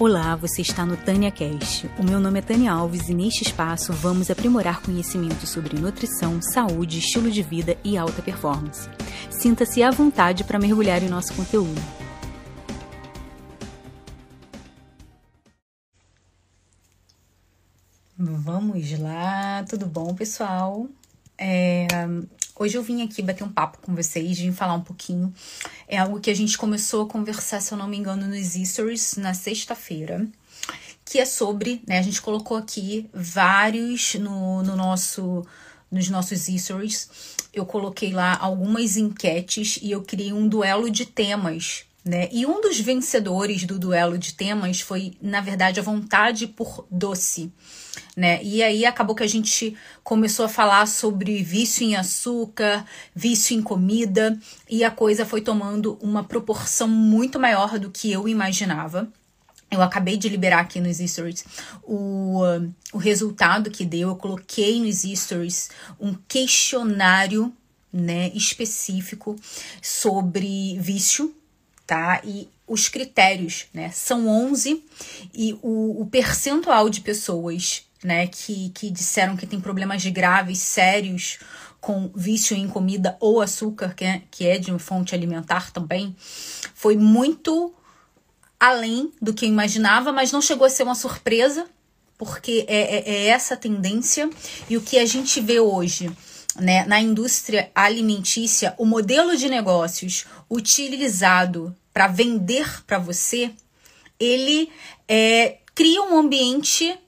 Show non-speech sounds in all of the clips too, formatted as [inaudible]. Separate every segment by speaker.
Speaker 1: Olá, você está no Tânia Cast. O meu nome é Tânia Alves e neste espaço vamos aprimorar conhecimentos sobre nutrição, saúde, estilo de vida e alta performance. Sinta-se à vontade para mergulhar em nosso conteúdo. Vamos lá, tudo bom, pessoal? É, Hoje eu vim aqui bater um papo com vocês, vim falar um pouquinho. É algo que a gente começou a conversar, se eu não me engano, nos Stories na sexta-feira. Que é sobre, né? A gente colocou aqui vários no, no nosso nos nossos stories. Eu coloquei lá algumas enquetes e eu criei um duelo de temas né? E um dos vencedores do duelo de temas foi, na verdade, a vontade por doce. Né? E aí acabou que a gente começou a falar sobre vício em açúcar, vício em comida, e a coisa foi tomando uma proporção muito maior do que eu imaginava. Eu acabei de liberar aqui nos stories o, o resultado que deu. Eu coloquei nos stories um questionário né, específico sobre vício tá? E os critérios, né? São 11 e o, o percentual de pessoas, né, que, que disseram que tem problemas graves, sérios com vício em comida ou açúcar, que é, que é de uma fonte alimentar também, foi muito além do que eu imaginava, mas não chegou a ser uma surpresa, porque é, é, é essa tendência e o que a gente vê hoje. Né, na indústria alimentícia, o modelo de negócios utilizado para vender para você, ele é, cria um ambiente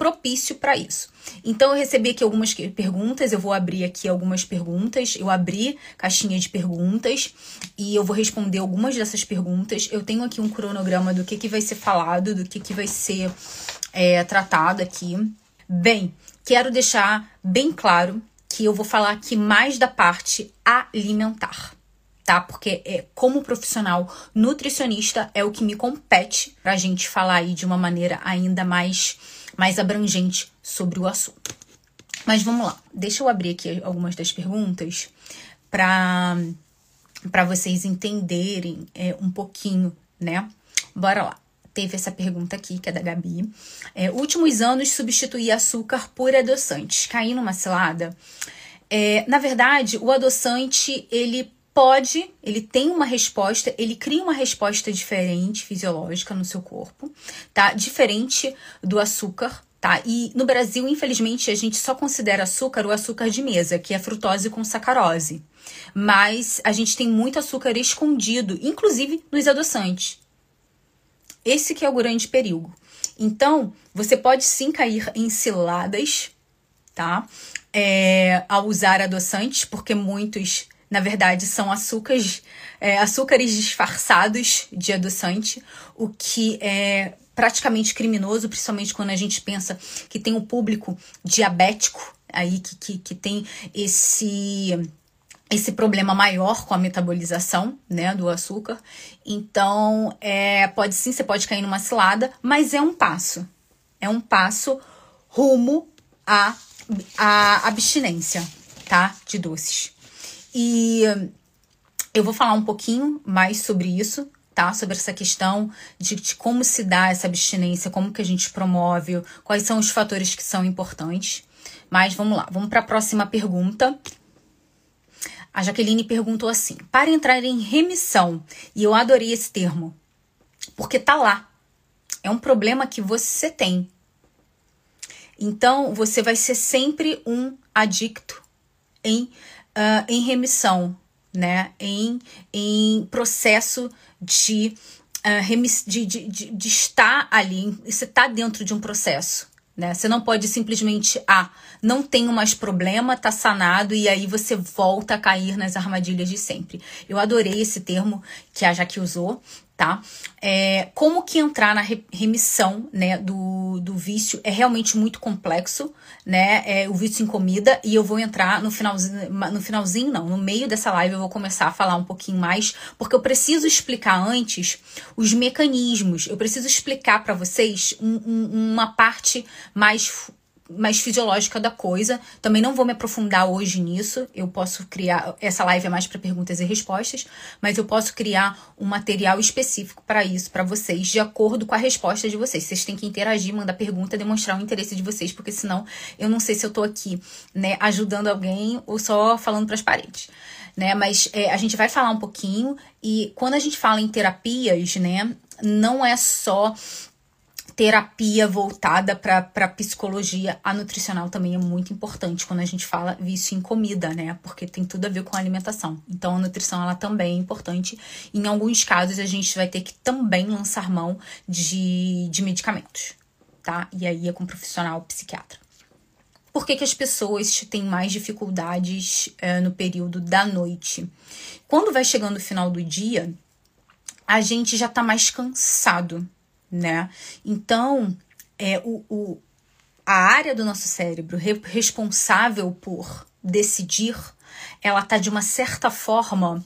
Speaker 1: propício para isso. Então eu recebi aqui algumas perguntas, eu vou abrir aqui algumas perguntas. Eu abri caixinha de perguntas e eu vou responder algumas dessas perguntas. Eu tenho aqui um cronograma do que, que vai ser falado, do que, que vai ser é, tratado aqui. Bem, quero deixar bem claro que eu vou falar aqui mais da parte alimentar tá? Porque é, como profissional nutricionista é o que me compete pra gente falar aí de uma maneira ainda mais, mais abrangente sobre o assunto. Mas vamos lá, deixa eu abrir aqui algumas das perguntas para para vocês entenderem é, um pouquinho, né? Bora lá. Teve essa pergunta aqui, que é da Gabi. É, últimos anos substituir açúcar por adoçantes. Caí numa cilada? É, na verdade, o adoçante, ele pode, ele tem uma resposta, ele cria uma resposta diferente fisiológica no seu corpo, tá? Diferente do açúcar, tá? E no Brasil, infelizmente, a gente só considera açúcar o açúcar de mesa, que é frutose com sacarose. Mas a gente tem muito açúcar escondido, inclusive nos adoçantes. Esse que é o grande perigo. Então, você pode sim cair em ciladas, tá? É, ao usar adoçantes, porque muitos na verdade, são açúcares, é, açúcares disfarçados de adoçante, o que é praticamente criminoso, principalmente quando a gente pensa que tem um público diabético aí que, que, que tem esse esse problema maior com a metabolização, né, do açúcar. Então, é, pode sim, você pode cair numa cilada, mas é um passo. É um passo rumo à, à abstinência, tá, de doces. E eu vou falar um pouquinho mais sobre isso, tá? Sobre essa questão de, de, como se dá essa abstinência, como que a gente promove, quais são os fatores que são importantes. Mas vamos lá, vamos para a próxima pergunta. A Jaqueline perguntou assim: para entrar em remissão, e eu adorei esse termo, porque tá lá. É um problema que você tem. Então, você vai ser sempre um adicto em uh, em remissão, né? Em, em processo de, uh, de, de, de, de, estar ali, você está dentro de um processo. Né? Você não pode simplesmente, ah, não tenho mais problema, tá sanado, e aí você volta a cair nas armadilhas de sempre. Eu adorei esse termo que a Jaque usou, tá? É, como que entrar na remissão, né, do, do vício é realmente muito complexo, né? É, o vício em comida e eu vou entrar no finalzinho, no finalzinho não, no meio dessa live eu vou começar a falar um pouquinho mais, porque eu preciso explicar antes os mecanismos. Eu preciso explicar para vocês um, um, uma parte mais mais fisiológica da coisa. Também não vou me aprofundar hoje nisso. Eu posso criar. Essa live é mais para perguntas e respostas, mas eu posso criar um material específico para isso, para vocês, de acordo com a resposta de vocês. Vocês têm que interagir, mandar pergunta, demonstrar o interesse de vocês, porque senão eu não sei se eu tô aqui, né, ajudando alguém ou só falando para as paredes. Né, mas é, a gente vai falar um pouquinho e quando a gente fala em terapias, né, não é só terapia voltada para psicologia, a nutricional também é muito importante quando a gente fala vício em comida, né? Porque tem tudo a ver com a alimentação. Então a nutrição ela também é importante. Em alguns casos a gente vai ter que também lançar mão de, de medicamentos, tá? E aí é com profissional psiquiatra. Por que, que as pessoas têm mais dificuldades é, no período da noite? Quando vai chegando o final do dia, a gente já tá mais cansado né? Então, é, o, o, a área do nosso cérebro re, responsável por decidir, ela tá de uma certa forma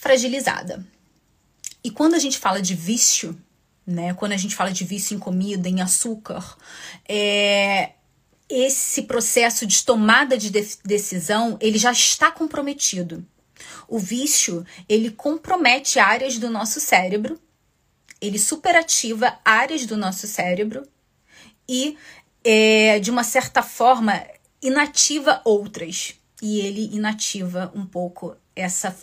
Speaker 1: fragilizada. E quando a gente fala de vício, né? Quando a gente fala de vício em comida, em açúcar, é, esse processo de tomada de decisão, ele já está comprometido. O vício, ele compromete áreas do nosso cérebro ele superativa áreas do nosso cérebro e, é, de uma certa forma, inativa outras. E ele inativa um pouco essa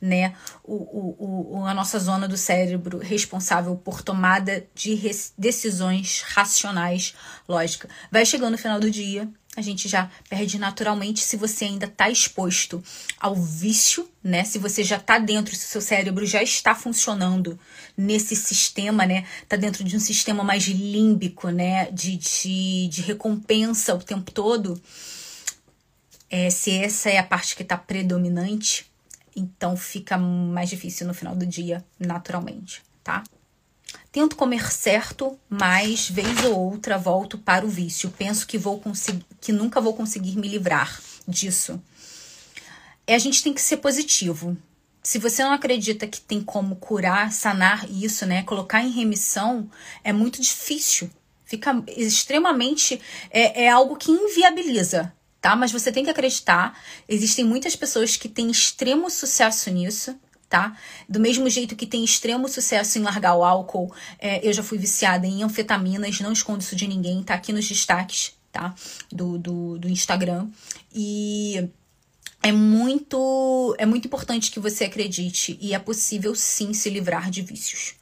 Speaker 1: né, o, o, o, a nossa zona do cérebro responsável por tomada de decisões racionais, lógica. Vai chegando no final do dia, a gente já perde naturalmente se você ainda está exposto ao vício, né? Se você já está dentro, se o seu cérebro já está funcionando nesse sistema, né? Tá dentro de um sistema mais límbico, né? De, de, de recompensa o tempo todo. É, se essa é a parte que está predominante, então fica mais difícil no final do dia, naturalmente, tá? Tento comer certo, mas vez ou outra volto para o vício. Penso que vou que nunca vou conseguir me livrar disso. É a gente tem que ser positivo. Se você não acredita que tem como curar, sanar isso, né, colocar em remissão, é muito difícil. Fica extremamente é, é algo que inviabiliza, tá? Mas você tem que acreditar. Existem muitas pessoas que têm extremo sucesso nisso tá? Do mesmo jeito que tem extremo sucesso em largar o álcool, é, eu já fui viciada em anfetaminas, não escondo isso de ninguém, tá aqui nos destaques, tá? Do, do, do Instagram. E é muito, é muito importante que você acredite e é possível sim se livrar de vícios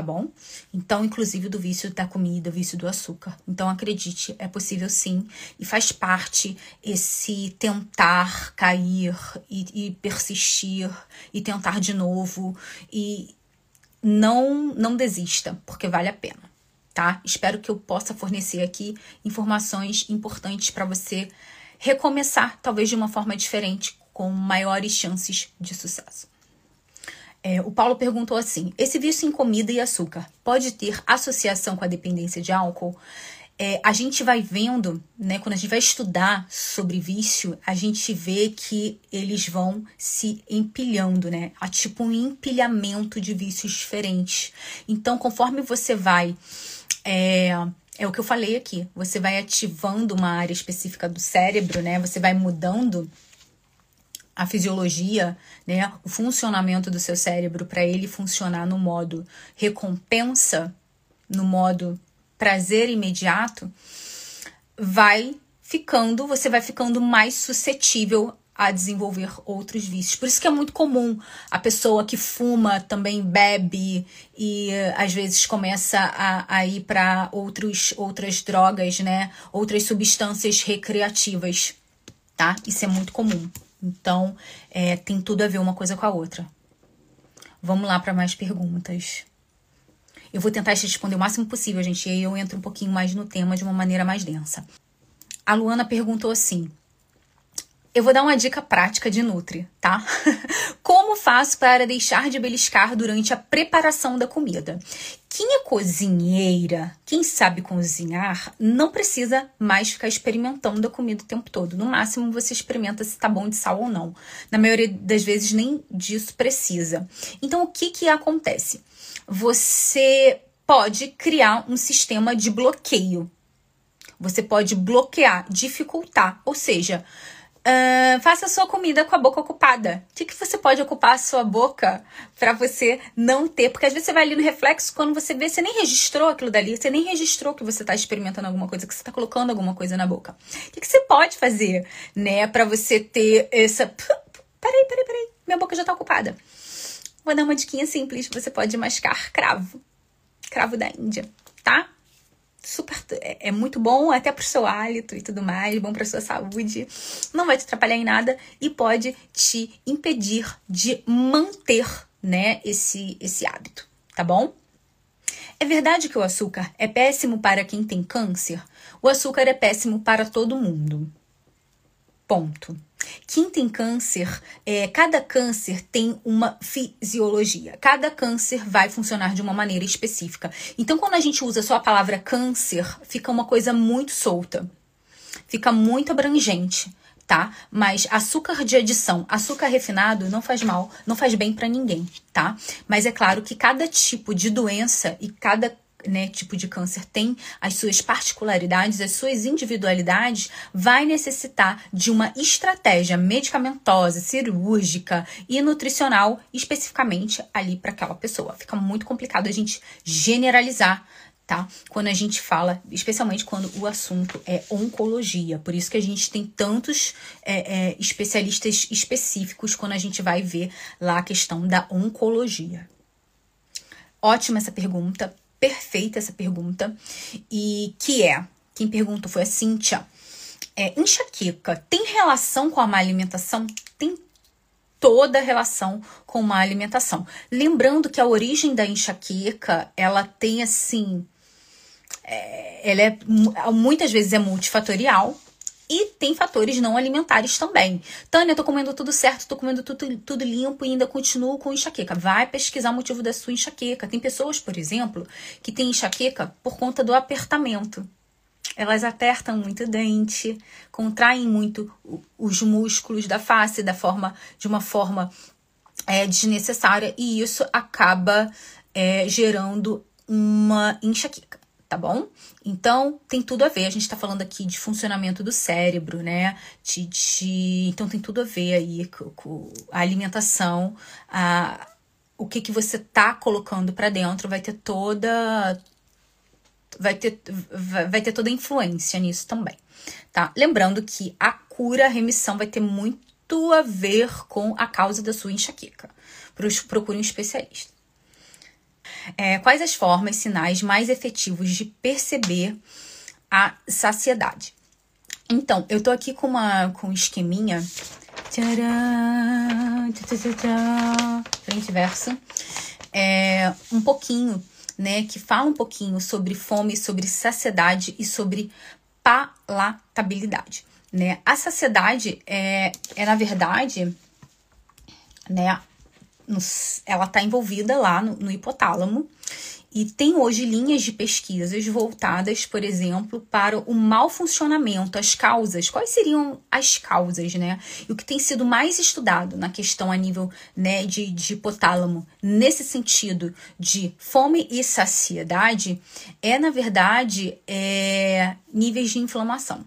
Speaker 1: tá bom? Então, inclusive do vício da comida, vício do açúcar. Então, acredite, é possível sim e faz parte esse tentar cair e, e persistir e tentar de novo e não não desista, porque vale a pena, tá? Espero que eu possa fornecer aqui informações importantes para você recomeçar, talvez de uma forma diferente, com maiores chances de sucesso. É, o Paulo perguntou assim: esse vício em comida e açúcar pode ter associação com a dependência de álcool? É, a gente vai vendo, né, quando a gente vai estudar sobre vício, a gente vê que eles vão se empilhando, né? Há tipo um empilhamento de vícios diferentes. Então, conforme você vai. É, é o que eu falei aqui. Você vai ativando uma área específica do cérebro, né? Você vai mudando a fisiologia, né, o funcionamento do seu cérebro para ele funcionar no modo recompensa, no modo prazer imediato, vai ficando, você vai ficando mais suscetível a desenvolver outros vícios. Por isso que é muito comum a pessoa que fuma também bebe e às vezes começa a, a ir para outros outras drogas, né? Outras substâncias recreativas, tá? Isso é muito comum. Então, é, tem tudo a ver uma coisa com a outra. Vamos lá para mais perguntas. Eu vou tentar te responder o máximo possível, gente, e aí eu entro um pouquinho mais no tema de uma maneira mais densa. A Luana perguntou assim: eu vou dar uma dica prática de Nutri, tá? [laughs] Como faço para deixar de beliscar durante a preparação da comida? Quem é cozinheira, quem sabe cozinhar, não precisa mais ficar experimentando a comida o tempo todo. No máximo, você experimenta se tá bom de sal ou não. Na maioria das vezes, nem disso precisa. Então, o que que acontece? Você pode criar um sistema de bloqueio Você pode bloquear, dificultar, ou seja, Uh, faça sua comida com a boca ocupada. O que, que você pode ocupar a sua boca para você não ter? Porque às vezes você vai ali no reflexo, quando você vê, você nem registrou aquilo dali, você nem registrou que você está experimentando alguma coisa, que você está colocando alguma coisa na boca. O que, que você pode fazer, né, para você ter essa. Peraí, peraí, peraí, minha boca já está ocupada. Vou dar uma diquinha simples: você pode mascar cravo. Cravo da Índia, tá? Super é, é muito bom até pro seu hálito e tudo mais, bom para sua saúde, não vai te atrapalhar em nada e pode te impedir de manter, né, esse esse hábito, tá bom? É verdade que o açúcar é péssimo para quem tem câncer? O açúcar é péssimo para todo mundo. Ponto. Quem tem câncer, é, cada câncer tem uma fisiologia. Cada câncer vai funcionar de uma maneira específica. Então, quando a gente usa só a palavra câncer, fica uma coisa muito solta, fica muito abrangente. Tá? Mas açúcar de adição, açúcar refinado não faz mal, não faz bem para ninguém, tá? Mas é claro que cada tipo de doença e cada né, tipo de câncer tem as suas particularidades, as suas individualidades, vai necessitar de uma estratégia medicamentosa, cirúrgica e nutricional especificamente ali para aquela pessoa. Fica muito complicado a gente generalizar Tá? Quando a gente fala, especialmente quando o assunto é oncologia. Por isso que a gente tem tantos é, é, especialistas específicos quando a gente vai ver lá a questão da oncologia. Ótima essa pergunta perfeita essa pergunta. E que é, quem perguntou foi a Cíntia. É, enxaqueca tem relação com a má alimentação? Tem toda relação com má alimentação. Lembrando que a origem da enxaqueca, ela tem assim, é, ela é muitas vezes é multifatorial, e tem fatores não alimentares também. Tânia, tô comendo tudo certo, tô comendo tudo, tudo limpo e ainda continuo com enxaqueca. Vai pesquisar o motivo da sua enxaqueca. Tem pessoas, por exemplo, que têm enxaqueca por conta do apertamento. Elas apertam muito o dente, contraem muito os músculos da face da forma, de uma forma é, desnecessária e isso acaba é, gerando uma enxaqueca tá bom? Então, tem tudo a ver. A gente tá falando aqui de funcionamento do cérebro, né? De, de... Então, tem tudo a ver aí com, a alimentação, a, o que, que você tá colocando para dentro vai ter toda. Vai ter, vai ter toda a influência nisso também, tá? Lembrando que a cura, a remissão vai ter muito a ver com a causa da sua enxaqueca. Procure um especialista. É, quais as formas, sinais mais efetivos de perceber a saciedade? Então, eu tô aqui com, uma, com um esqueminha. Frente verso. É, um pouquinho, né? Que fala um pouquinho sobre fome, sobre saciedade e sobre palatabilidade, né? A saciedade é, é na verdade, né? Ela está envolvida lá no, no hipotálamo e tem hoje linhas de pesquisas voltadas, por exemplo, para o mau funcionamento, as causas. Quais seriam as causas, né? E o que tem sido mais estudado na questão a nível né, de, de hipotálamo, nesse sentido de fome e saciedade, é, na verdade, é, níveis de inflamação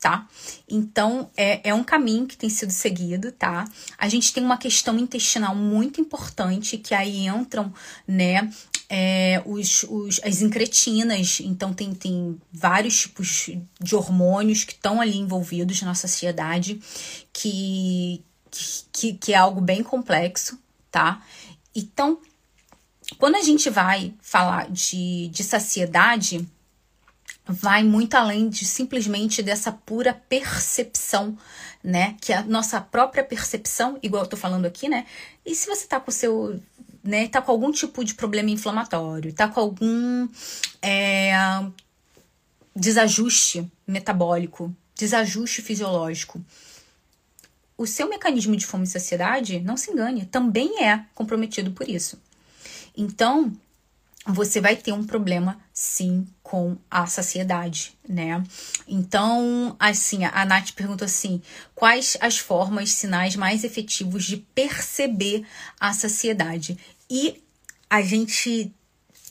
Speaker 1: tá? Então, é, é um caminho que tem sido seguido, tá? A gente tem uma questão intestinal muito importante, que aí entram, né, é, os, os, as incretinas, então tem, tem vários tipos de hormônios que estão ali envolvidos na sociedade, que, que, que é algo bem complexo, tá? Então, quando a gente vai falar de, de saciedade, vai muito além de simplesmente dessa pura percepção, né? Que a nossa própria percepção, igual eu tô falando aqui, né? E se você tá com o seu, né? Tá com algum tipo de problema inflamatório, tá com algum é, desajuste metabólico, desajuste fisiológico, o seu mecanismo de fome e saciedade, não se engane, também é comprometido por isso. Então, você vai ter um problema sim com a saciedade, né? Então, assim, a Nath perguntou assim: quais as formas, sinais mais efetivos de perceber a saciedade? E a gente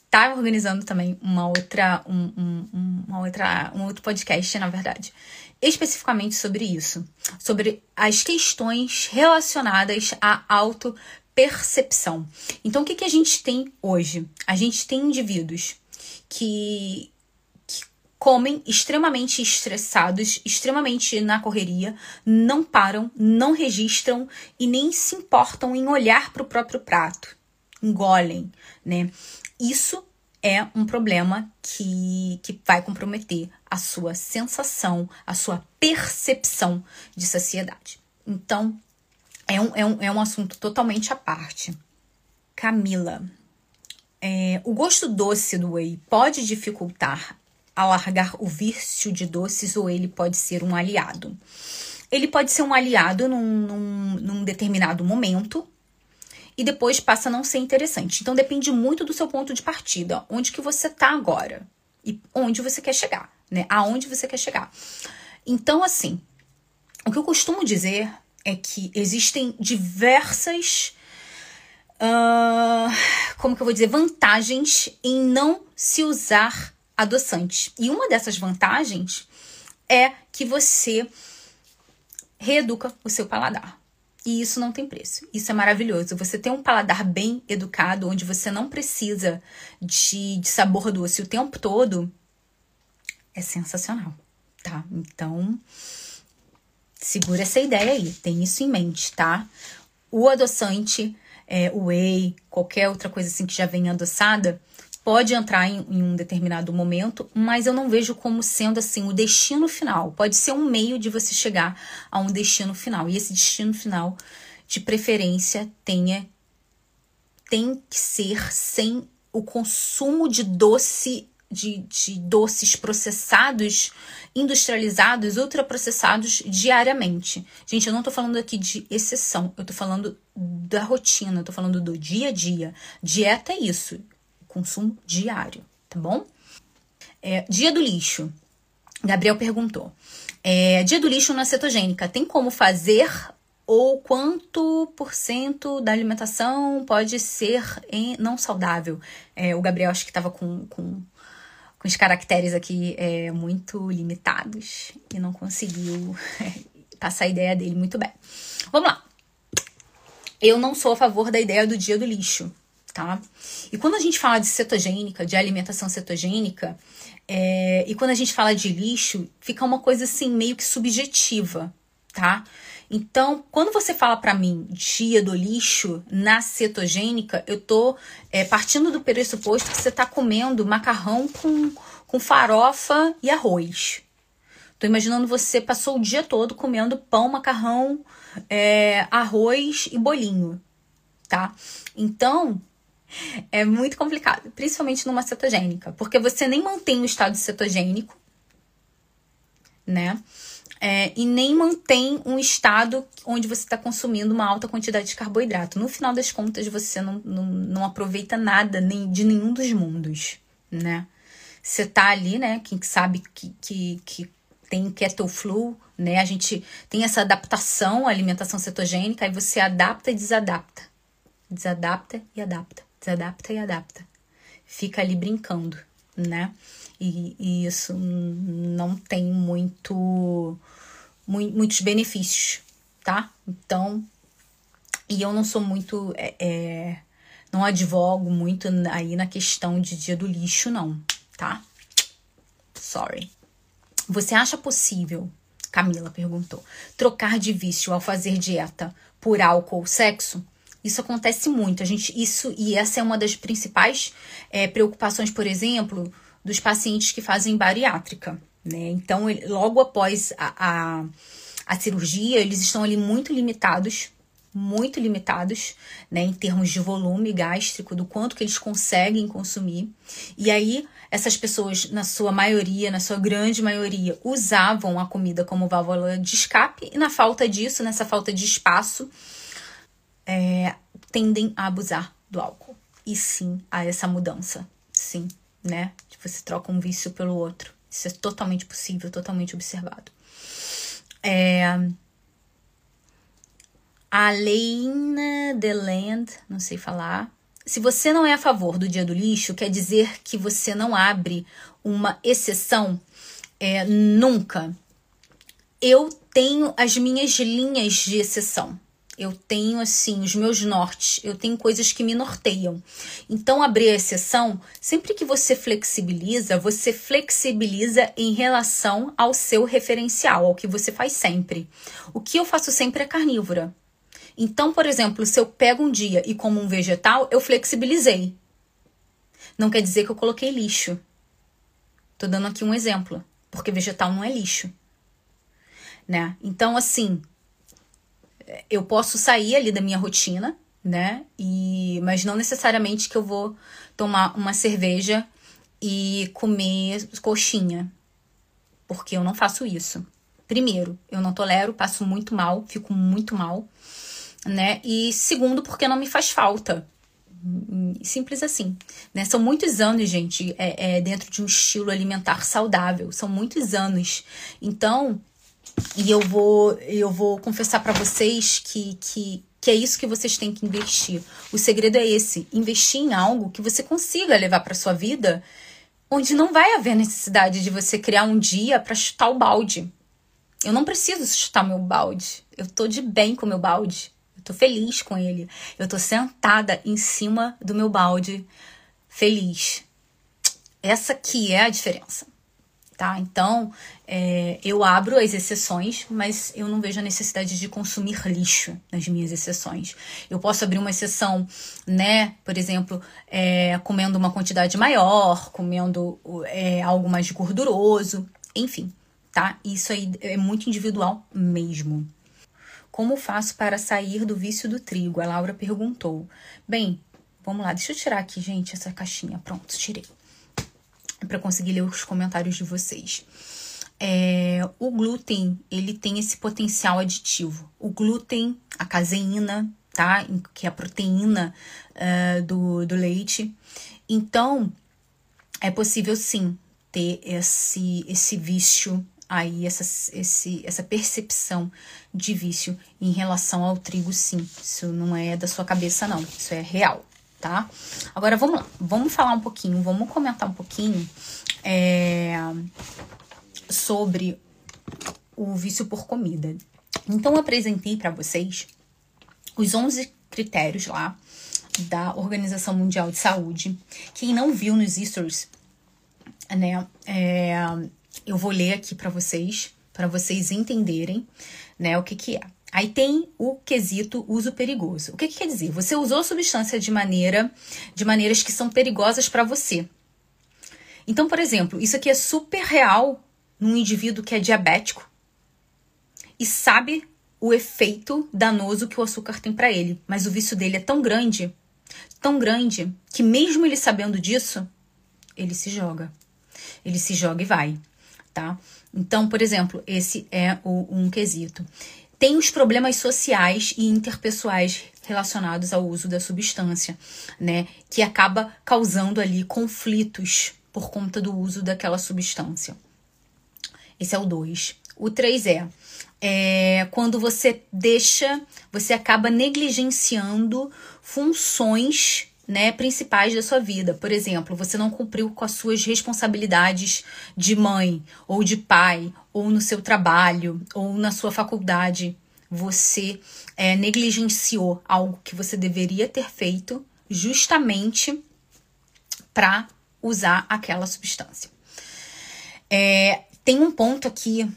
Speaker 1: tá organizando também uma outra, um, um, uma outra, um outro podcast, na verdade, especificamente sobre isso, sobre as questões relacionadas à autopercepção. Então, o que, que a gente tem hoje? A gente tem indivíduos que, que comem extremamente estressados, extremamente na correria, não param, não registram e nem se importam em olhar para o próprio prato, engolem, né? Isso é um problema que, que vai comprometer a sua sensação, a sua percepção de saciedade. Então, é um, é um, é um assunto totalmente à parte. Camila, é, o gosto doce do whey pode dificultar alargar o vício de doces ou ele pode ser um aliado? Ele pode ser um aliado num, num, num determinado momento, e depois passa a não ser interessante. Então depende muito do seu ponto de partida, onde que você tá agora e onde você quer chegar, né? Aonde você quer chegar. Então assim, o que eu costumo dizer é que existem diversas uh, como que eu vou dizer, vantagens em não se usar adoçante. E uma dessas vantagens é que você reeduca o seu paladar. E isso não tem preço. Isso é maravilhoso. Você tem um paladar bem educado, onde você não precisa de, de sabor doce o tempo todo, é sensacional, tá? Então, segura essa ideia aí, tem isso em mente, tá? O adoçante, é, o whey, qualquer outra coisa assim que já vem adoçada, pode entrar em, em, um determinado momento, mas eu não vejo como sendo assim o destino final. Pode ser um meio de você chegar a um destino final. E esse destino final, de preferência, tenha tem que ser sem o consumo de doce de, de doces processados, industrializados, ultraprocessados diariamente. Gente, eu não tô falando aqui de exceção, eu tô falando da rotina, eu tô falando do dia a dia. Dieta é isso consumo diário, tá bom? É, dia do lixo. Gabriel perguntou. É, dia do lixo na cetogênica, tem como fazer ou quanto por cento da alimentação pode ser em, não saudável? É, o Gabriel acho que estava com, com, com os caracteres aqui é, muito limitados e não conseguiu [laughs] passar a ideia dele muito bem. Vamos lá. Eu não sou a favor da ideia do dia do lixo tá? E quando a gente fala de cetogênica, de alimentação cetogênica, é, e quando a gente fala de lixo, fica uma coisa assim meio que subjetiva, tá? Então, quando você fala para mim dia do lixo na cetogênica, eu tô é, partindo do pressuposto que você tá comendo macarrão com, com farofa e arroz. Tô imaginando você passou o dia todo comendo pão, macarrão, é, arroz e bolinho, tá? Então, é muito complicado, principalmente numa cetogênica, porque você nem mantém o estado cetogênico, né? É, e nem mantém um estado onde você está consumindo uma alta quantidade de carboidrato. No final das contas, você não, não, não aproveita nada nem de nenhum dos mundos, né? Você tá ali, né? Quem sabe que, que, que tem keto flu, né? A gente tem essa adaptação à alimentação cetogênica, aí você adapta e desadapta. Desadapta e adapta desadapta e adapta. Fica ali brincando, né? E, e isso não tem muito, mu muitos benefícios, tá? Então, e eu não sou muito. É, é, não advogo muito aí na questão de dia do lixo, não, tá? Sorry. Você acha possível, Camila perguntou, trocar de vício ao fazer dieta por álcool ou sexo? Isso acontece muito. A gente, isso e essa é uma das principais é, preocupações, por exemplo, dos pacientes que fazem bariátrica. Né? Então, logo após a, a, a cirurgia, eles estão ali muito limitados, muito limitados, né, em termos de volume gástrico, do quanto que eles conseguem consumir. E aí, essas pessoas, na sua maioria, na sua grande maioria, usavam a comida como válvula de escape, e na falta disso, nessa falta de espaço, é, tendem a abusar do álcool. E sim, a essa mudança. Sim, né? Você troca um vício pelo outro. Isso é totalmente possível, totalmente observado. É, a Leina Deland, não sei falar. se você não é a favor do dia do lixo, quer dizer que você não abre uma exceção é, nunca. Eu tenho as minhas linhas de exceção. Eu tenho, assim, os meus nortes. Eu tenho coisas que me norteiam. Então, abrir a exceção, sempre que você flexibiliza, você flexibiliza em relação ao seu referencial, ao que você faz sempre. O que eu faço sempre é carnívora. Então, por exemplo, se eu pego um dia e como um vegetal, eu flexibilizei. Não quer dizer que eu coloquei lixo. Tô dando aqui um exemplo, porque vegetal não é lixo. Né? Então, assim, eu posso sair ali da minha rotina, né? E mas não necessariamente que eu vou tomar uma cerveja e comer coxinha, porque eu não faço isso. Primeiro, eu não tolero, passo muito mal, fico muito mal, né? E segundo, porque não me faz falta. Simples assim, né? São muitos anos, gente, é, é dentro de um estilo alimentar saudável. São muitos anos. Então, e eu vou, eu vou confessar para vocês que, que, que é isso que vocês têm que investir. O segredo é esse: investir em algo que você consiga levar para sua vida, onde não vai haver necessidade de você criar um dia para chutar o balde. Eu não preciso chutar meu balde. Eu tô de bem com meu balde. Eu tô feliz com ele. Eu tô sentada em cima do meu balde, feliz. Essa que é a diferença tá? Então, é, eu abro as exceções, mas eu não vejo a necessidade de consumir lixo nas minhas exceções. Eu posso abrir uma exceção, né? Por exemplo, é, comendo uma quantidade maior, comendo é, algo mais gorduroso, enfim, tá? Isso aí é muito individual mesmo. Como faço para sair do vício do trigo? A Laura perguntou. Bem, vamos lá, deixa eu tirar aqui, gente, essa caixinha. Pronto, tirei para conseguir ler os comentários de vocês. É, o glúten ele tem esse potencial aditivo. O glúten, a caseína, tá? Que é a proteína uh, do, do leite. Então, é possível sim ter esse, esse vício aí, essa, esse, essa percepção de vício em relação ao trigo, sim. Isso não é da sua cabeça, não. Isso é real tá? Agora vamos lá, vamos falar um pouquinho, vamos comentar um pouquinho é, sobre o vício por comida. Então, eu apresentei para vocês os 11 critérios lá da Organização Mundial de Saúde. Quem não viu nos stories, né, é, eu vou ler aqui para vocês, para vocês entenderem, né, o que que é. Aí tem o quesito uso perigoso. O que, que quer dizer? Você usou substância de maneira de maneiras que são perigosas para você. Então, por exemplo, isso aqui é super real num indivíduo que é diabético e sabe o efeito danoso que o açúcar tem para ele, mas o vício dele é tão grande, tão grande que mesmo ele sabendo disso, ele se joga. Ele se joga e vai, tá? Então, por exemplo, esse é o, um quesito tem os problemas sociais e interpessoais relacionados ao uso da substância, né? Que acaba causando ali conflitos por conta do uso daquela substância. Esse é o 2. O 3 é, é quando você deixa, você acaba negligenciando funções né, principais da sua vida. Por exemplo, você não cumpriu com as suas responsabilidades de mãe ou de pai, ou no seu trabalho, ou na sua faculdade. Você é, negligenciou algo que você deveria ter feito justamente para usar aquela substância. É, tem um ponto aqui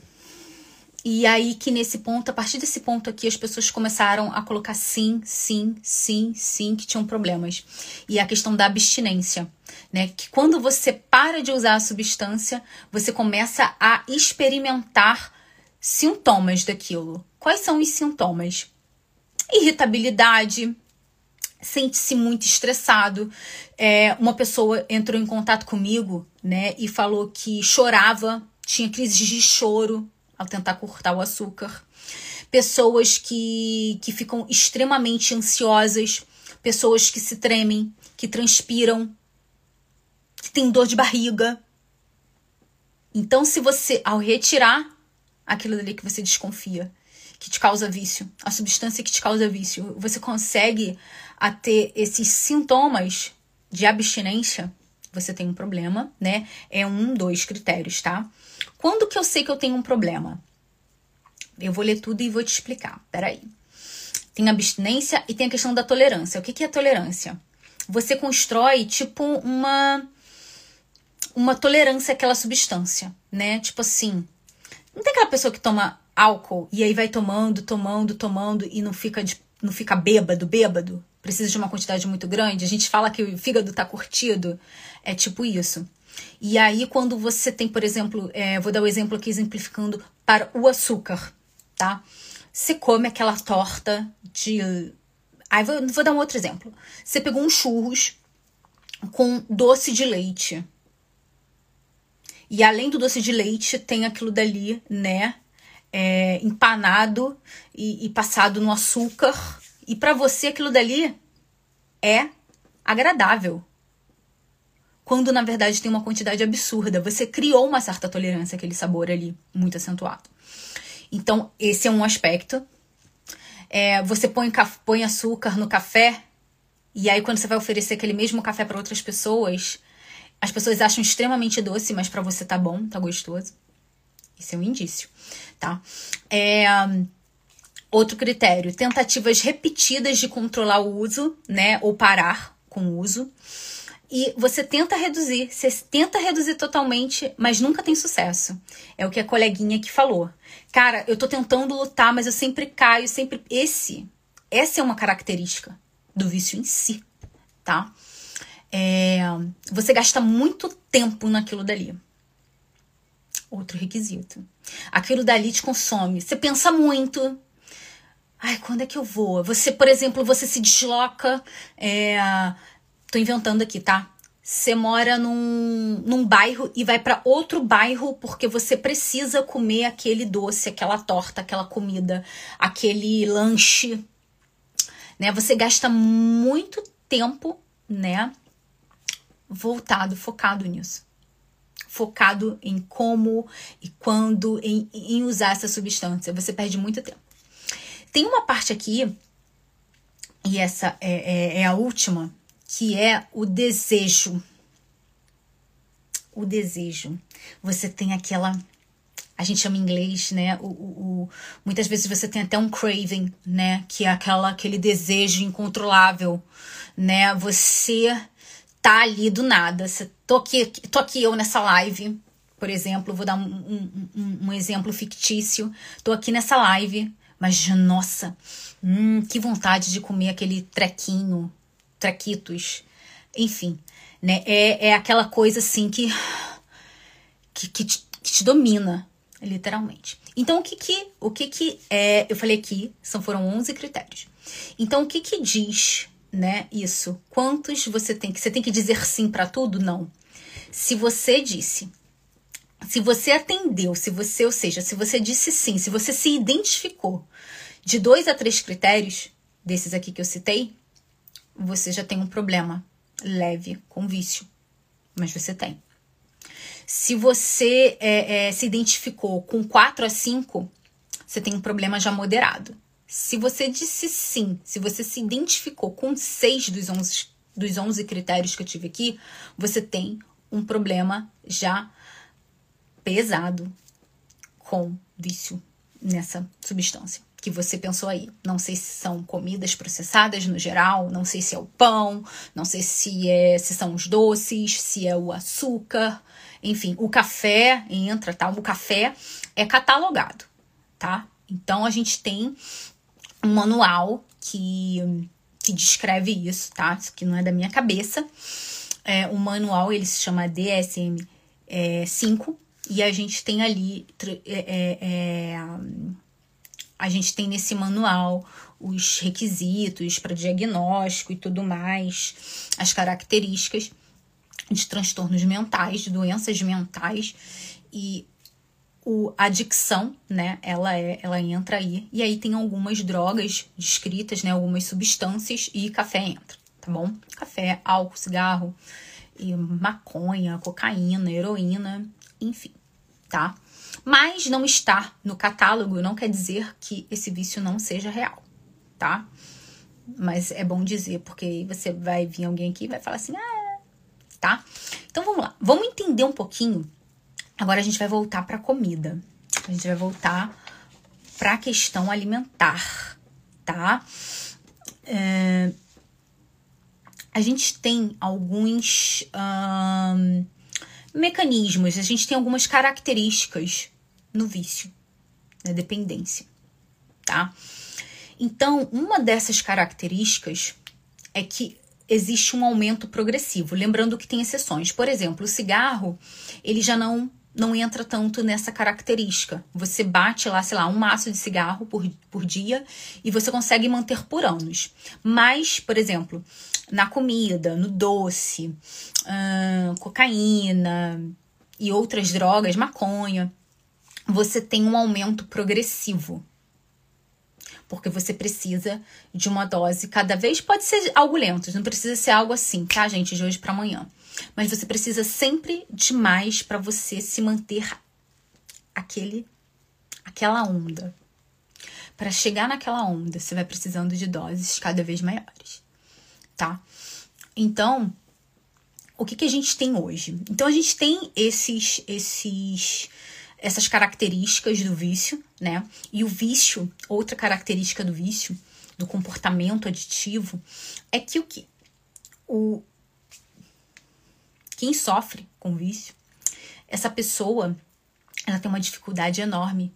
Speaker 1: e aí que nesse ponto, a partir desse ponto aqui, as pessoas começaram a colocar sim, sim, sim, sim, que tinham problemas. E a questão da abstinência, né? Que quando você para de usar a substância, você começa a experimentar sintomas daquilo. Quais são os sintomas? Irritabilidade, sente-se muito estressado. É, uma pessoa entrou em contato comigo, né, e falou que chorava, tinha crises de choro ao tentar cortar o açúcar. Pessoas que, que ficam extremamente ansiosas, pessoas que se tremem, que transpiram, que têm dor de barriga. Então, se você, ao retirar aquilo dali que você desconfia, que te causa vício, a substância que te causa vício, você consegue a ter esses sintomas de abstinência, você tem um problema, né? É um, dois critérios, tá? Quando que eu sei que eu tenho um problema? Eu vou ler tudo e vou te explicar. Peraí. Tem abstinência e tem a questão da tolerância. O que, que é tolerância? Você constrói, tipo, uma uma tolerância àquela substância, né? Tipo assim, não tem aquela pessoa que toma álcool e aí vai tomando, tomando, tomando e não fica de, não fica bêbado, bêbado? Precisa de uma quantidade muito grande. A gente fala que o fígado tá curtido, é tipo isso. E aí, quando você tem, por exemplo, é, vou dar o um exemplo aqui exemplificando para o açúcar, tá? Você come aquela torta de. Aí vou, vou dar um outro exemplo. Você pegou um churros com doce de leite. E além do doce de leite, tem aquilo dali, né? É, empanado e, e passado no açúcar. E para você aquilo dali é agradável. Quando na verdade tem uma quantidade absurda. Você criou uma certa tolerância àquele sabor ali, muito acentuado. Então, esse é um aspecto. É, você põe, põe açúcar no café, e aí quando você vai oferecer aquele mesmo café para outras pessoas, as pessoas acham extremamente doce, mas para você tá bom, tá gostoso. Isso é um indício, tá? É, outro critério, tentativas repetidas de controlar o uso, né? Ou parar com o uso. E você tenta reduzir, você tenta reduzir totalmente, mas nunca tem sucesso. É o que a coleguinha que falou. Cara, eu tô tentando lutar, mas eu sempre caio, sempre. Esse, essa é uma característica do vício em si, tá? é, você gasta muito tempo naquilo dali. Outro requisito. Aquilo dali te consome. Você pensa muito. Ai, quando é que eu vou? Você, por exemplo, você se desloca. É, tô inventando aqui, tá? Você mora num, num bairro e vai para outro bairro porque você precisa comer aquele doce, aquela torta, aquela comida, aquele lanche, né? Você gasta muito tempo, né? voltado, focado nisso. Focado em como e quando, em, em usar essa substância. Você perde muito tempo. Tem uma parte aqui, e essa é, é, é a última, que é o desejo. O desejo. Você tem aquela a gente chama em inglês, né? O, o, o, muitas vezes você tem até um craving, né? Que é aquela, aquele desejo incontrolável, né? Você tá ali do nada. Você, tô, aqui, tô aqui eu nessa live, por exemplo, vou dar um, um, um, um exemplo fictício. Tô aqui nessa live, mas nossa, hum, que vontade de comer aquele trequinho, trequitos, enfim, né? É, é aquela coisa assim que, que, que, te, que te domina, literalmente. Então, o que que, o que que é, eu falei aqui, são, foram 11 critérios. Então, o que que diz né? Isso. Quantos você tem que você tem que dizer sim para tudo? Não. Se você disse, se você atendeu, se você, ou seja, se você disse sim, se você se identificou de dois a três critérios desses aqui que eu citei, você já tem um problema leve com vício, mas você tem. Se você é, é, se identificou com quatro a cinco, você tem um problema já moderado. Se você disse sim, se você se identificou com seis dos 11, dos 11 critérios que eu tive aqui, você tem um problema já pesado com vício nessa substância que você pensou aí. Não sei se são comidas processadas no geral, não sei se é o pão, não sei se é se são os doces, se é o açúcar, enfim, o café entra, tá? O café é catalogado, tá? Então a gente tem um manual que, que descreve isso, tá? Isso que não é da minha cabeça. É, o manual ele se chama DSM é, 5 e a gente tem ali é, é, é, a gente tem nesse manual os requisitos para diagnóstico e tudo mais, as características de transtornos mentais, de doenças mentais e o, a adicção, né, ela é, ela entra aí. E aí tem algumas drogas descritas, né, algumas substâncias e café entra, tá bom? Café, álcool, cigarro, e maconha, cocaína, heroína, enfim, tá? Mas não estar no catálogo não quer dizer que esse vício não seja real, tá? mas é bom dizer, porque aí você vai vir alguém aqui e vai falar assim, ah, tá? Então vamos lá, vamos entender um pouquinho. Agora a gente vai voltar para comida. A gente vai voltar para a questão alimentar, tá? É, a gente tem alguns mecanismos, a gente tem algumas características no vício, na dependência, tá? Então, uma dessas características é que existe um aumento progressivo, lembrando que tem exceções. Por exemplo, o cigarro, ele já não não entra tanto nessa característica. Você bate lá, sei lá, um maço de cigarro por, por dia e você consegue manter por anos. Mas, por exemplo, na comida, no doce, hum, cocaína e outras drogas, maconha, você tem um aumento progressivo. Porque você precisa de uma dose cada vez. Pode ser algo lento, não precisa ser algo assim, tá, gente? De hoje para amanhã. Mas você precisa sempre de mais para você se manter aquele aquela onda. Para chegar naquela onda, você vai precisando de doses cada vez maiores, tá? Então, o que, que a gente tem hoje? Então, a gente tem esses, esses, essas características do vício, né? E o vício, outra característica do vício, do comportamento aditivo, é que o que o, quem sofre com vício, essa pessoa, ela tem uma dificuldade enorme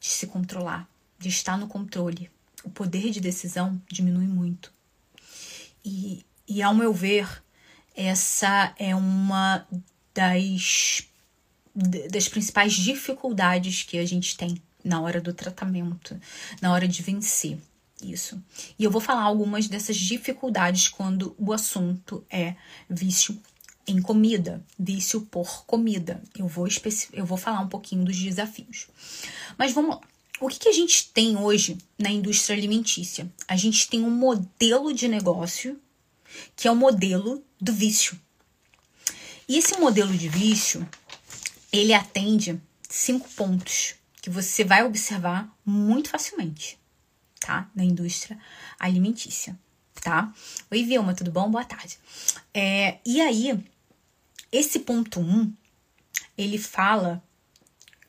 Speaker 1: de se controlar, de estar no controle. O poder de decisão diminui muito. E, e ao meu ver, essa é uma das, das principais dificuldades que a gente tem na hora do tratamento, na hora de vencer isso. E eu vou falar algumas dessas dificuldades quando o assunto é vício em comida, vício por comida. Eu vou, eu vou falar um pouquinho dos desafios. Mas vamos lá. O que, que a gente tem hoje na indústria alimentícia? A gente tem um modelo de negócio que é o modelo do vício. E esse modelo de vício, ele atende cinco pontos que você vai observar muito facilmente, tá? Na indústria alimentícia, tá? Oi, Vilma, tudo bom? Boa tarde. É, e aí, esse ponto 1, um, ele fala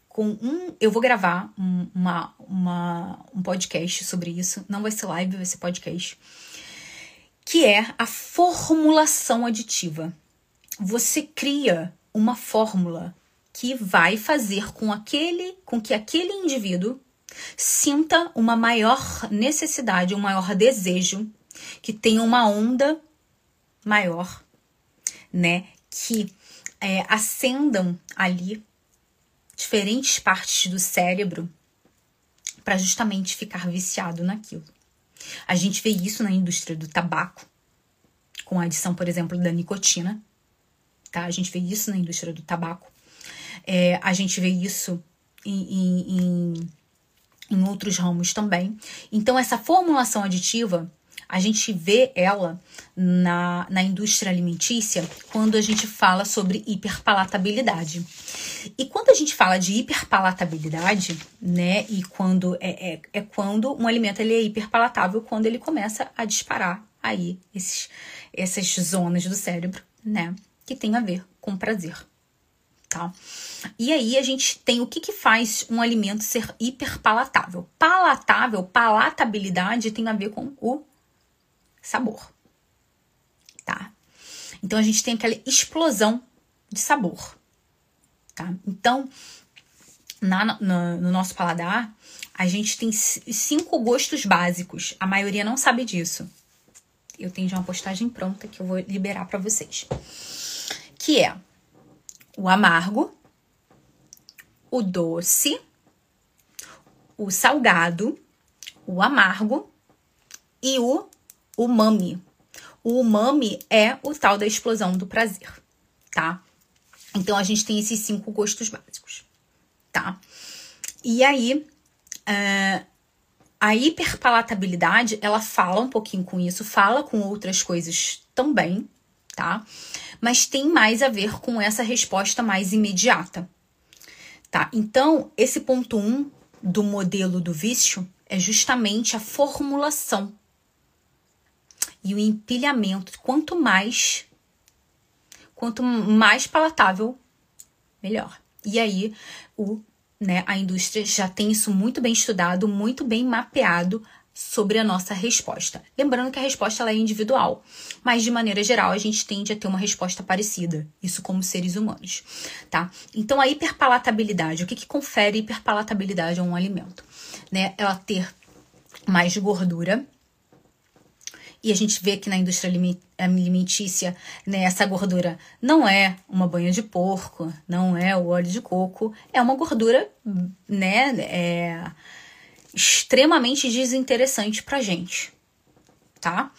Speaker 1: com um. Eu vou gravar um, uma, uma, um podcast sobre isso. Não vai ser live, vai ser podcast. Que é a formulação aditiva. Você cria uma fórmula que vai fazer com aquele, com que aquele indivíduo sinta uma maior necessidade, um maior desejo, que tenha uma onda maior, né? que é, acendam ali diferentes partes do cérebro para justamente ficar viciado naquilo. A gente vê isso na indústria do tabaco, com a adição, por exemplo, da nicotina. Tá? A gente vê isso na indústria do tabaco. É, a gente vê isso em, em, em, outros ramos também. Então, essa formulação aditiva a gente vê ela na, na indústria alimentícia quando a gente fala sobre hiperpalatabilidade. E quando a gente fala de hiperpalatabilidade, né, e quando é, é, é quando um alimento ele é hiperpalatável quando ele começa a disparar aí esses, essas zonas do cérebro, né, que tem a ver com prazer. Tá? E aí a gente tem o que, que faz um alimento ser hiperpalatável. Palatável, palatabilidade tem a ver com o sabor. Tá? Então a gente tem aquela explosão de sabor. Tá? Então, na, no nosso paladar, a gente tem cinco gostos básicos. A maioria não sabe disso. Eu tenho já uma postagem pronta que eu vou liberar para vocês. Que é o amargo, o doce, o salgado, o amargo e o umami. O umami é o tal da explosão do prazer, tá? Então a gente tem esses cinco gostos básicos, tá? E aí, uh, a hiperpalatabilidade, ela fala um pouquinho com isso, fala com outras coisas também, tá? Mas tem mais a ver com essa resposta mais imediata, tá? Então, esse ponto 1 um do modelo do vício é justamente a formulação e o empilhamento. Quanto mais, quanto mais palatável, melhor. E aí, o, né, a indústria já tem isso muito bem estudado, muito bem mapeado sobre a nossa resposta. Lembrando que a resposta ela é individual, mas de maneira geral a gente tende a ter uma resposta parecida, isso como seres humanos, tá? Então a hiperpalatabilidade, o que, que confere hiperpalatabilidade a um alimento? Né? Ela ter mais gordura, e a gente vê que na indústria alimentícia, né, essa gordura não é uma banha de porco, não é o óleo de coco, é uma gordura, né, é, extremamente desinteressante pra gente, tá?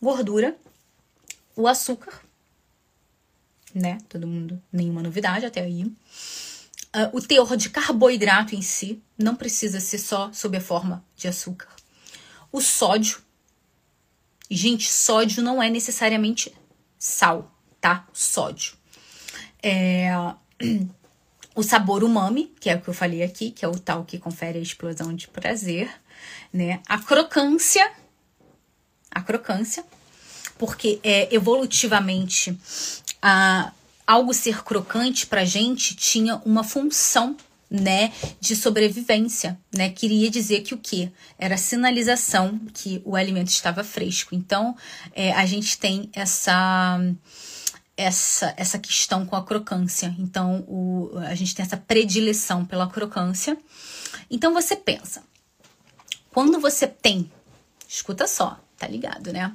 Speaker 1: Gordura, o açúcar, né? Todo mundo, nenhuma novidade até aí. Uh, o teor de carboidrato em si não precisa ser só sob a forma de açúcar. O sódio. Gente, sódio não é necessariamente sal, tá? Sódio. É, [clears throat] o sabor umami, que é o que eu falei aqui, que é o tal que confere a explosão de prazer, né? A crocância, a crocância, porque é evolutivamente a, algo ser crocante pra gente tinha uma função né, de sobrevivência, né? Queria dizer que o que era sinalização que o alimento estava fresco. Então, é, a gente tem essa essa, essa questão com a crocância. Então, o, a gente tem essa predileção pela crocância. Então, você pensa, quando você tem, escuta só, tá ligado, né?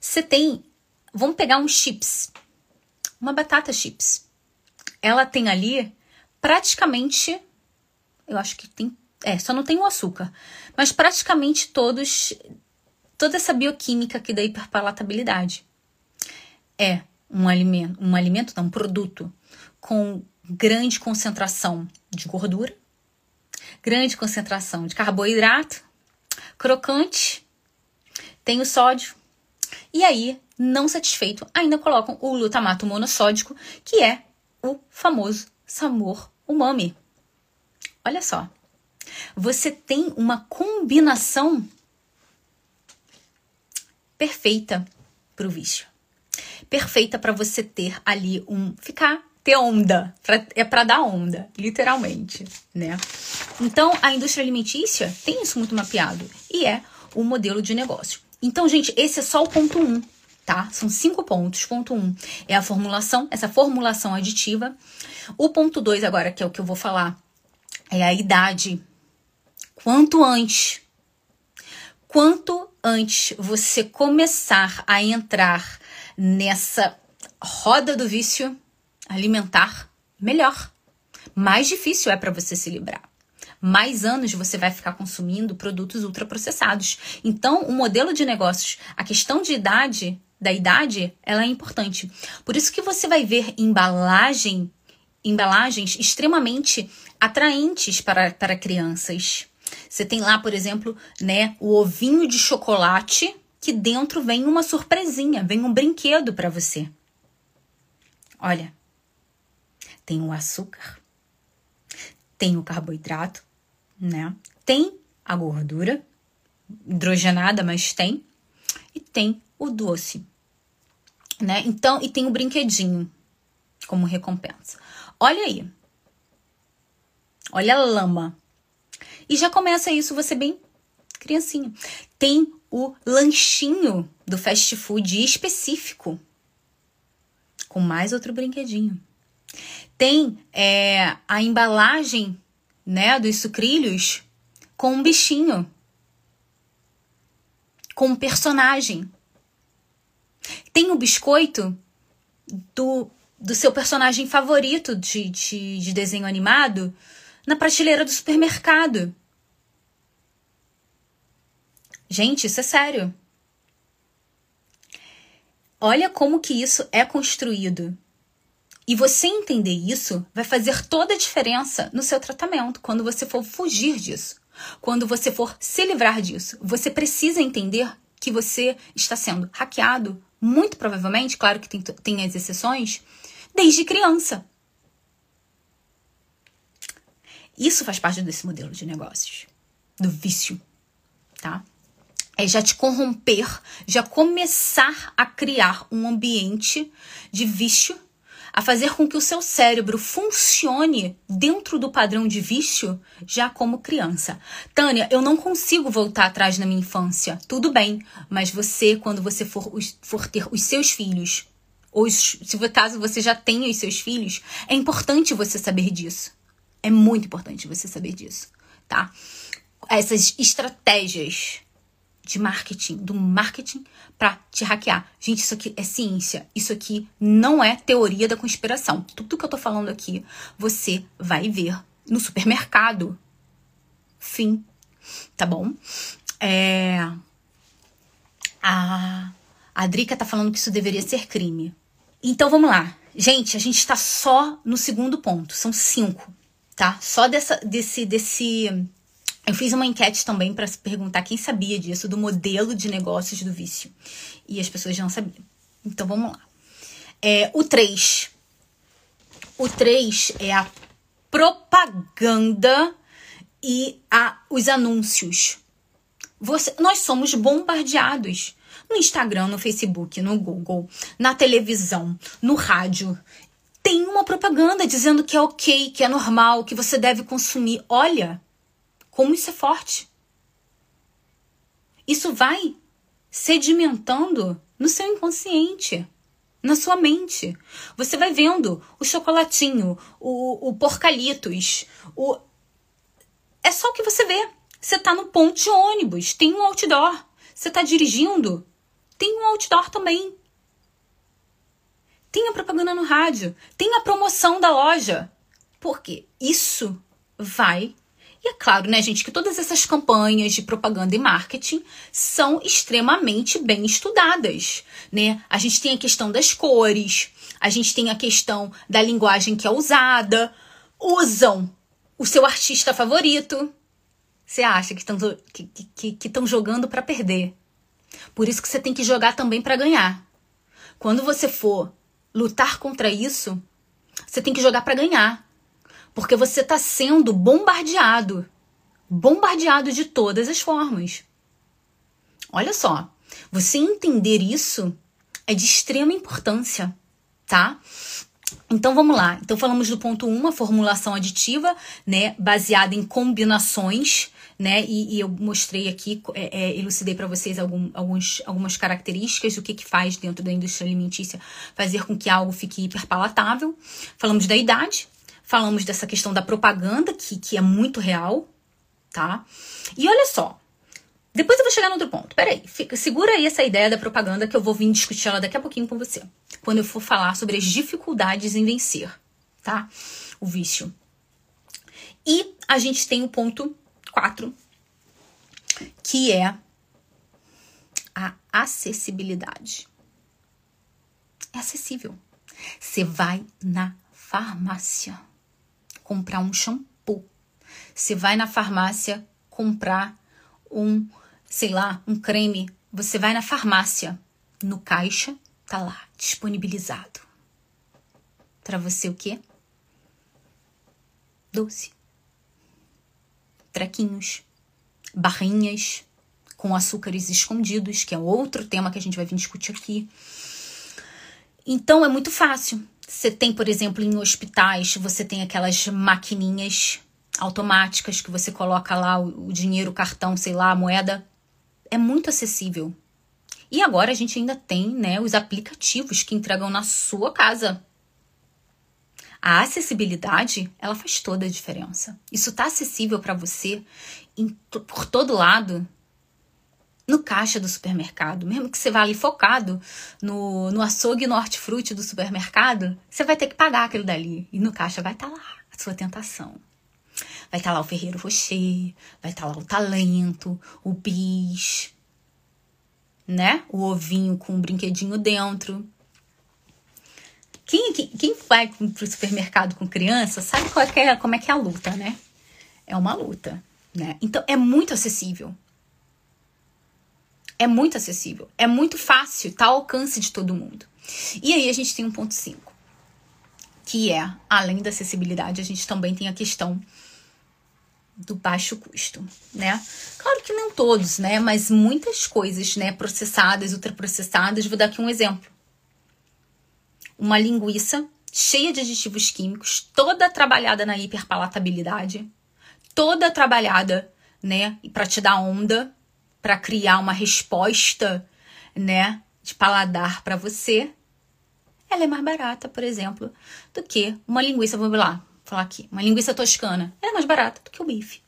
Speaker 1: Você tem, vamos pegar uns chips, uma batata chips. Ela tem ali praticamente, eu acho que tem, é, só não tem o açúcar, mas praticamente todos, toda essa bioquímica aqui da hiperpalatabilidade. É um alimento, um alimento não, um produto com grande concentração de gordura, grande concentração de carboidrato, crocante, tem o sódio. E aí, não satisfeito, ainda colocam o glutamato monossódico, que é o famoso sabor umami. Olha só. Você tem uma combinação perfeita para o vício perfeita para você ter ali um ficar ter onda, pra, é para dar onda, literalmente, né? Então, a indústria alimentícia tem isso muito mapeado e é o modelo de negócio. Então, gente, esse é só o ponto 1, um, tá? São cinco pontos. Ponto 1 um é a formulação, essa formulação aditiva. O ponto 2 agora, que é o que eu vou falar, é a idade. Quanto antes, quanto antes você começar a entrar nessa roda do vício alimentar, melhor. Mais difícil é para você se livrar. Mais anos você vai ficar consumindo produtos ultraprocessados. Então, o modelo de negócios, a questão de idade, da idade, ela é importante. Por isso que você vai ver embalagem, embalagens extremamente atraentes para, para crianças. Você tem lá, por exemplo, né, o ovinho de chocolate que dentro vem uma surpresinha, vem um brinquedo para você. Olha, tem o açúcar, tem o carboidrato, né? Tem a gordura hidrogenada, mas tem, e tem o doce, né? Então, e tem o brinquedinho como recompensa. Olha aí. Olha a lama. E já começa isso você bem criancinha. Tem o lanchinho do fast food específico, com mais outro brinquedinho. Tem é, a embalagem né, dos sucrilhos com um bichinho, com um personagem. Tem o biscoito do, do seu personagem favorito de, de, de desenho animado na prateleira do supermercado. Gente, isso é sério. Olha como que isso é construído. E você entender isso vai fazer toda a diferença no seu tratamento quando você for fugir disso. Quando você for se livrar disso, você precisa entender que você está sendo hackeado, muito provavelmente, claro que tem, tem as exceções, desde criança. Isso faz parte desse modelo de negócios, do vício, tá? É já te corromper, já começar a criar um ambiente de vício, a fazer com que o seu cérebro funcione dentro do padrão de vício já como criança. Tânia, eu não consigo voltar atrás na minha infância. Tudo bem, mas você, quando você for, for ter os seus filhos, ou se caso você já tenha os seus filhos, é importante você saber disso. É muito importante você saber disso, tá? Essas estratégias de marketing, do marketing para te hackear. Gente, isso aqui é ciência. Isso aqui não é teoria da conspiração. Tudo que eu tô falando aqui, você vai ver no supermercado. Fim. Tá bom? É... A... a Drica tá falando que isso deveria ser crime. Então vamos lá. Gente, a gente está só no segundo ponto. São cinco, tá? Só dessa, desse, desse eu fiz uma enquete também para perguntar quem sabia disso, do modelo de negócios do vício. E as pessoas não sabiam. Então vamos lá. É, o 3. O 3 é a propaganda e a, os anúncios. Você, nós somos bombardeados no Instagram, no Facebook, no Google, na televisão, no rádio. Tem uma propaganda dizendo que é ok, que é normal, que você deve consumir. Olha, como isso é forte. Isso vai sedimentando no seu inconsciente, na sua mente. Você vai vendo o chocolatinho, o, o porcalitos, o. É só o que você vê. Você tá no ponto de ônibus, tem um outdoor. Você tá dirigindo, tem um outdoor também. Tem a propaganda no rádio, tem a promoção da loja. Porque isso vai e é claro, né, gente, que todas essas campanhas de propaganda e marketing são extremamente bem estudadas, né? A gente tem a questão das cores, a gente tem a questão da linguagem que é usada, usam o seu artista favorito. Você acha que estão que, que, que jogando para perder. Por isso que você tem que jogar também para ganhar. Quando você for lutar contra isso, você tem que jogar para ganhar. Porque você está sendo bombardeado. Bombardeado de todas as formas. Olha só, você entender isso é de extrema importância, tá? Então vamos lá. Então falamos do ponto 1, um, a formulação aditiva, né, baseada em combinações, né? E, e eu mostrei aqui, é, é, elucidei para vocês algum, alguns, algumas características do que, que faz dentro da indústria alimentícia fazer com que algo fique hiperpalatável. Falamos da idade, Falamos dessa questão da propaganda, que, que é muito real, tá? E olha só, depois eu vou chegar no outro ponto. Peraí, fica, segura aí essa ideia da propaganda que eu vou vir discutir ela daqui a pouquinho com você. Quando eu for falar sobre as dificuldades em vencer, tá? O vício. E a gente tem o ponto 4, que é a acessibilidade. É acessível. Você vai na farmácia comprar um shampoo. Você vai na farmácia comprar um, sei lá, um creme. Você vai na farmácia, no caixa, tá lá, disponibilizado. Para você o quê? Doce. Trequinhos. Barrinhas com açúcares escondidos, que é outro tema que a gente vai vir discutir aqui. Então é muito fácil. Você tem, por exemplo, em hospitais, você tem aquelas maquininhas automáticas que você coloca lá o, dinheiro, o cartão, sei lá, a moeda. É muito acessível. E agora a gente ainda tem, né, os aplicativos que entregam na sua casa. A acessibilidade, ela faz toda a diferença. Isso está acessível para você em, por todo lado no caixa do supermercado, mesmo que você vá ali focado no, no açougue no hortifruti do supermercado, você vai ter que pagar aquilo dali. E no caixa vai estar tá lá a sua tentação. Vai estar tá lá o Ferreiro Rocher, vai estar tá lá o talento, o bis, né? O ovinho com um brinquedinho dentro. Quem, quem, quem vai pro supermercado com criança sabe qual é, como é que é a luta, né? É uma luta, né? Então é muito acessível é muito acessível, é muito fácil, tá ao alcance de todo mundo. E aí a gente tem um ponto 5, que é, além da acessibilidade, a gente também tem a questão do baixo custo, né? Claro que não todos, né? Mas muitas coisas, né? Processadas, ultraprocessadas. Vou dar aqui um exemplo. Uma linguiça cheia de aditivos químicos, toda trabalhada na hiperpalatabilidade, toda trabalhada, né? Para te dar onda, para criar uma resposta, né? De paladar para você. Ela é mais barata, por exemplo, do que uma linguiça, vamos lá, falar aqui, uma linguiça toscana é mais barata do que o bife.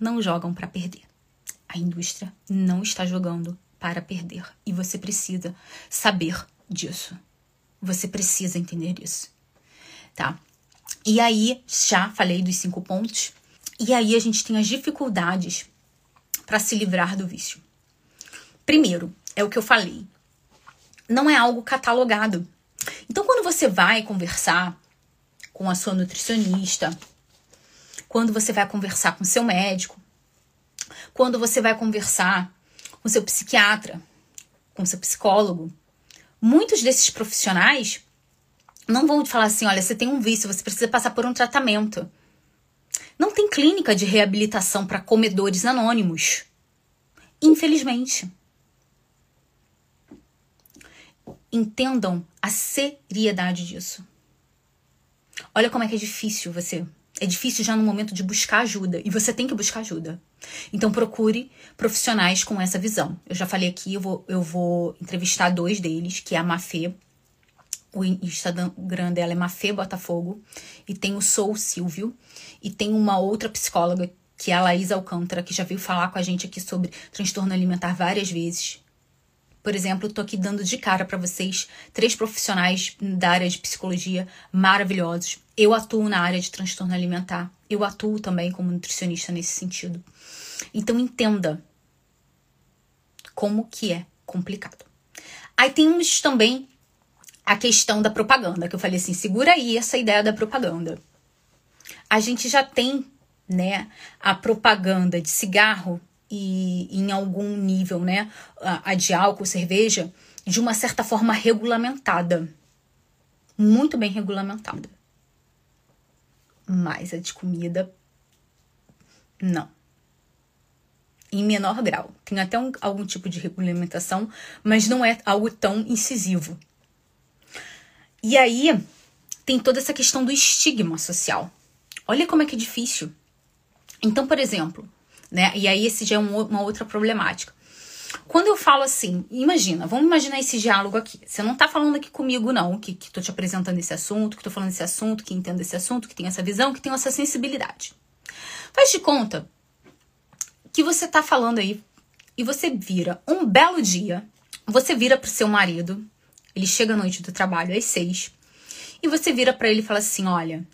Speaker 1: Não jogam para perder. A indústria não está jogando para perder e você precisa saber disso. Você precisa entender isso, tá? E aí, já falei dos cinco pontos. E aí a gente tem as dificuldades para se livrar do vício. Primeiro, é o que eu falei. Não é algo catalogado. Então, quando você vai conversar com a sua nutricionista, quando você vai conversar com seu médico, quando você vai conversar com seu psiquiatra, com seu psicólogo, muitos desses profissionais não vão te falar assim: olha, você tem um vício, você precisa passar por um tratamento. Não tem clínica de reabilitação para comedores anônimos. Infelizmente. Entendam a seriedade disso. Olha como é que é difícil você. É difícil já no momento de buscar ajuda. E você tem que buscar ajuda. Então procure profissionais com essa visão. Eu já falei aqui, eu vou, eu vou entrevistar dois deles, que é a Mafê. O Instagram dela é Mafê Botafogo. E tem o Sou Silvio. E tem uma outra psicóloga, que é a Laís Alcântara, que já veio falar com a gente aqui sobre transtorno alimentar várias vezes. Por exemplo, estou aqui dando de cara para vocês três profissionais da área de psicologia maravilhosos. Eu atuo na área de transtorno alimentar. Eu atuo também como nutricionista nesse sentido. Então entenda como que é complicado. Aí temos também a questão da propaganda, que eu falei assim, segura aí essa ideia da propaganda. A gente já tem, né, a propaganda de cigarro e em algum nível, né, a, de álcool, cerveja, de uma certa forma regulamentada. Muito bem regulamentada. Mas a de comida, não. Em menor grau. Tem até um, algum tipo de regulamentação, mas não é algo tão incisivo. E aí tem toda essa questão do estigma social. Olha como é que é difícil. Então, por exemplo, né? E aí esse já é um, uma outra problemática. Quando eu falo assim, imagina, vamos imaginar esse diálogo aqui. Você não tá falando aqui comigo, não, que, que tô te apresentando esse assunto, que tô falando esse assunto, que entendo esse assunto, que tem essa visão, que tem essa sensibilidade. Faz de conta que você tá falando aí e você vira um belo dia, você vira pro seu marido, ele chega à noite do trabalho às seis, e você vira para ele e fala assim: olha,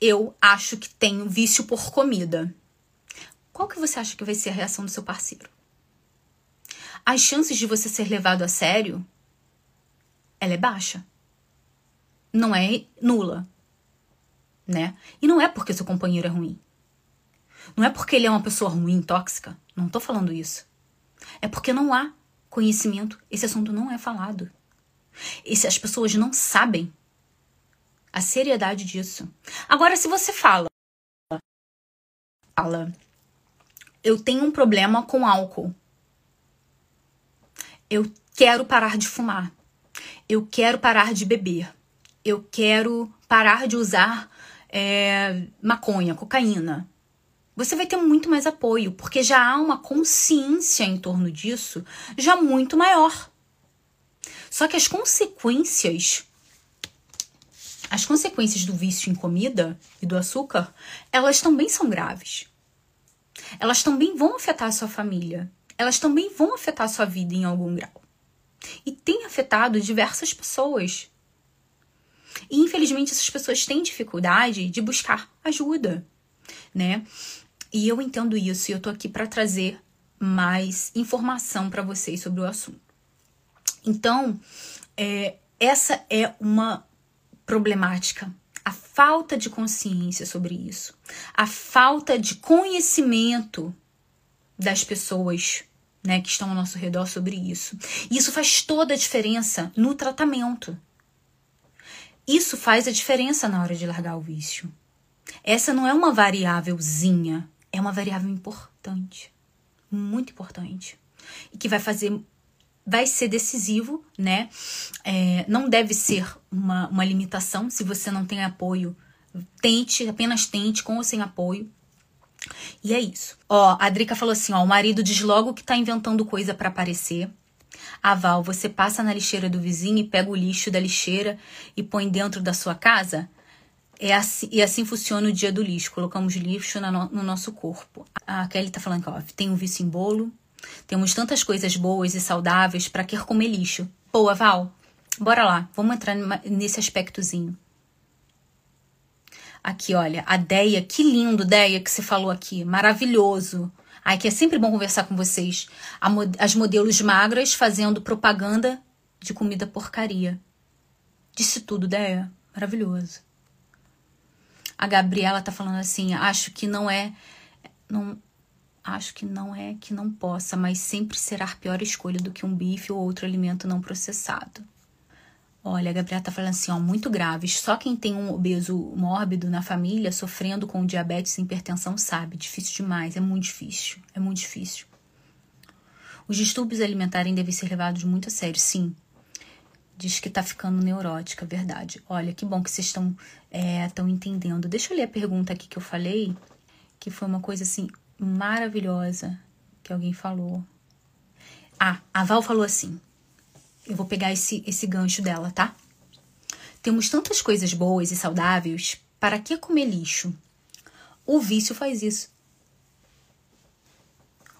Speaker 1: eu acho que tenho vício por comida qual que você acha que vai ser a reação do seu parceiro? As chances de você ser levado a sério, ela é baixa. Não é nula, né? E não é porque seu companheiro é ruim. Não é porque ele é uma pessoa ruim, tóxica. Não tô falando isso. É porque não há conhecimento. Esse assunto não é falado. Esse, as pessoas não sabem a seriedade disso. Agora, se você fala, fala, eu tenho um problema com álcool. Eu quero parar de fumar. Eu quero parar de beber. Eu quero parar de usar é, maconha, cocaína. Você vai ter muito mais apoio, porque já há uma consciência em torno disso já muito maior. Só que as consequências as consequências do vício em comida e do açúcar, elas também são graves elas também vão afetar a sua família. Elas também vão afetar a sua vida em algum grau. E tem afetado diversas pessoas. E infelizmente essas pessoas têm dificuldade de buscar ajuda, né? E eu entendo isso e eu tô aqui para trazer mais informação para vocês sobre o assunto. Então, é, essa é uma problemática a falta de consciência sobre isso, a falta de conhecimento das pessoas né, que estão ao nosso redor sobre isso. E isso faz toda a diferença no tratamento. Isso faz a diferença na hora de largar o vício. Essa não é uma variávelzinha, é uma variável importante, muito importante, e que vai fazer, vai ser decisivo, né? É, não deve ser uma, uma limitação se você não tem apoio. Tente, apenas tente, com ou sem apoio. E é isso. Ó, a Drica falou assim: ó, o marido diz logo que tá inventando coisa para aparecer. A Val, você passa na lixeira do vizinho e pega o lixo da lixeira e põe dentro da sua casa? É assim, e assim funciona o dia do lixo. Colocamos lixo no, no nosso corpo. A Kelly tá falando que ó, tem um vício em bolo. Temos tantas coisas boas e saudáveis para querer comer lixo. Boa, Val. Bora lá. Vamos entrar nesse aspectozinho. Aqui, olha, a Deia, que lindo, Deia, que você falou aqui. Maravilhoso. Ai, que é sempre bom conversar com vocês. as modelos magras fazendo propaganda de comida porcaria. Disse tudo, Deia. Maravilhoso. A Gabriela tá falando assim: acho que não é. Não, acho que não é que não possa, mas sempre será a pior escolha do que um bife ou outro alimento não processado. Olha, a Gabriela tá falando assim, ó, muito graves. Só quem tem um obeso mórbido na família, sofrendo com diabetes e hipertensão, sabe. Difícil demais, é muito difícil. É muito difícil. Os distúrbios alimentares devem ser levados muito a sério, sim. Diz que tá ficando neurótica, verdade. Olha, que bom que vocês estão é, tão entendendo. Deixa eu ler a pergunta aqui que eu falei, que foi uma coisa assim maravilhosa que alguém falou. Ah, a Val falou assim: eu vou pegar esse, esse gancho dela, tá? Temos tantas coisas boas e saudáveis, para que comer lixo? O vício faz isso.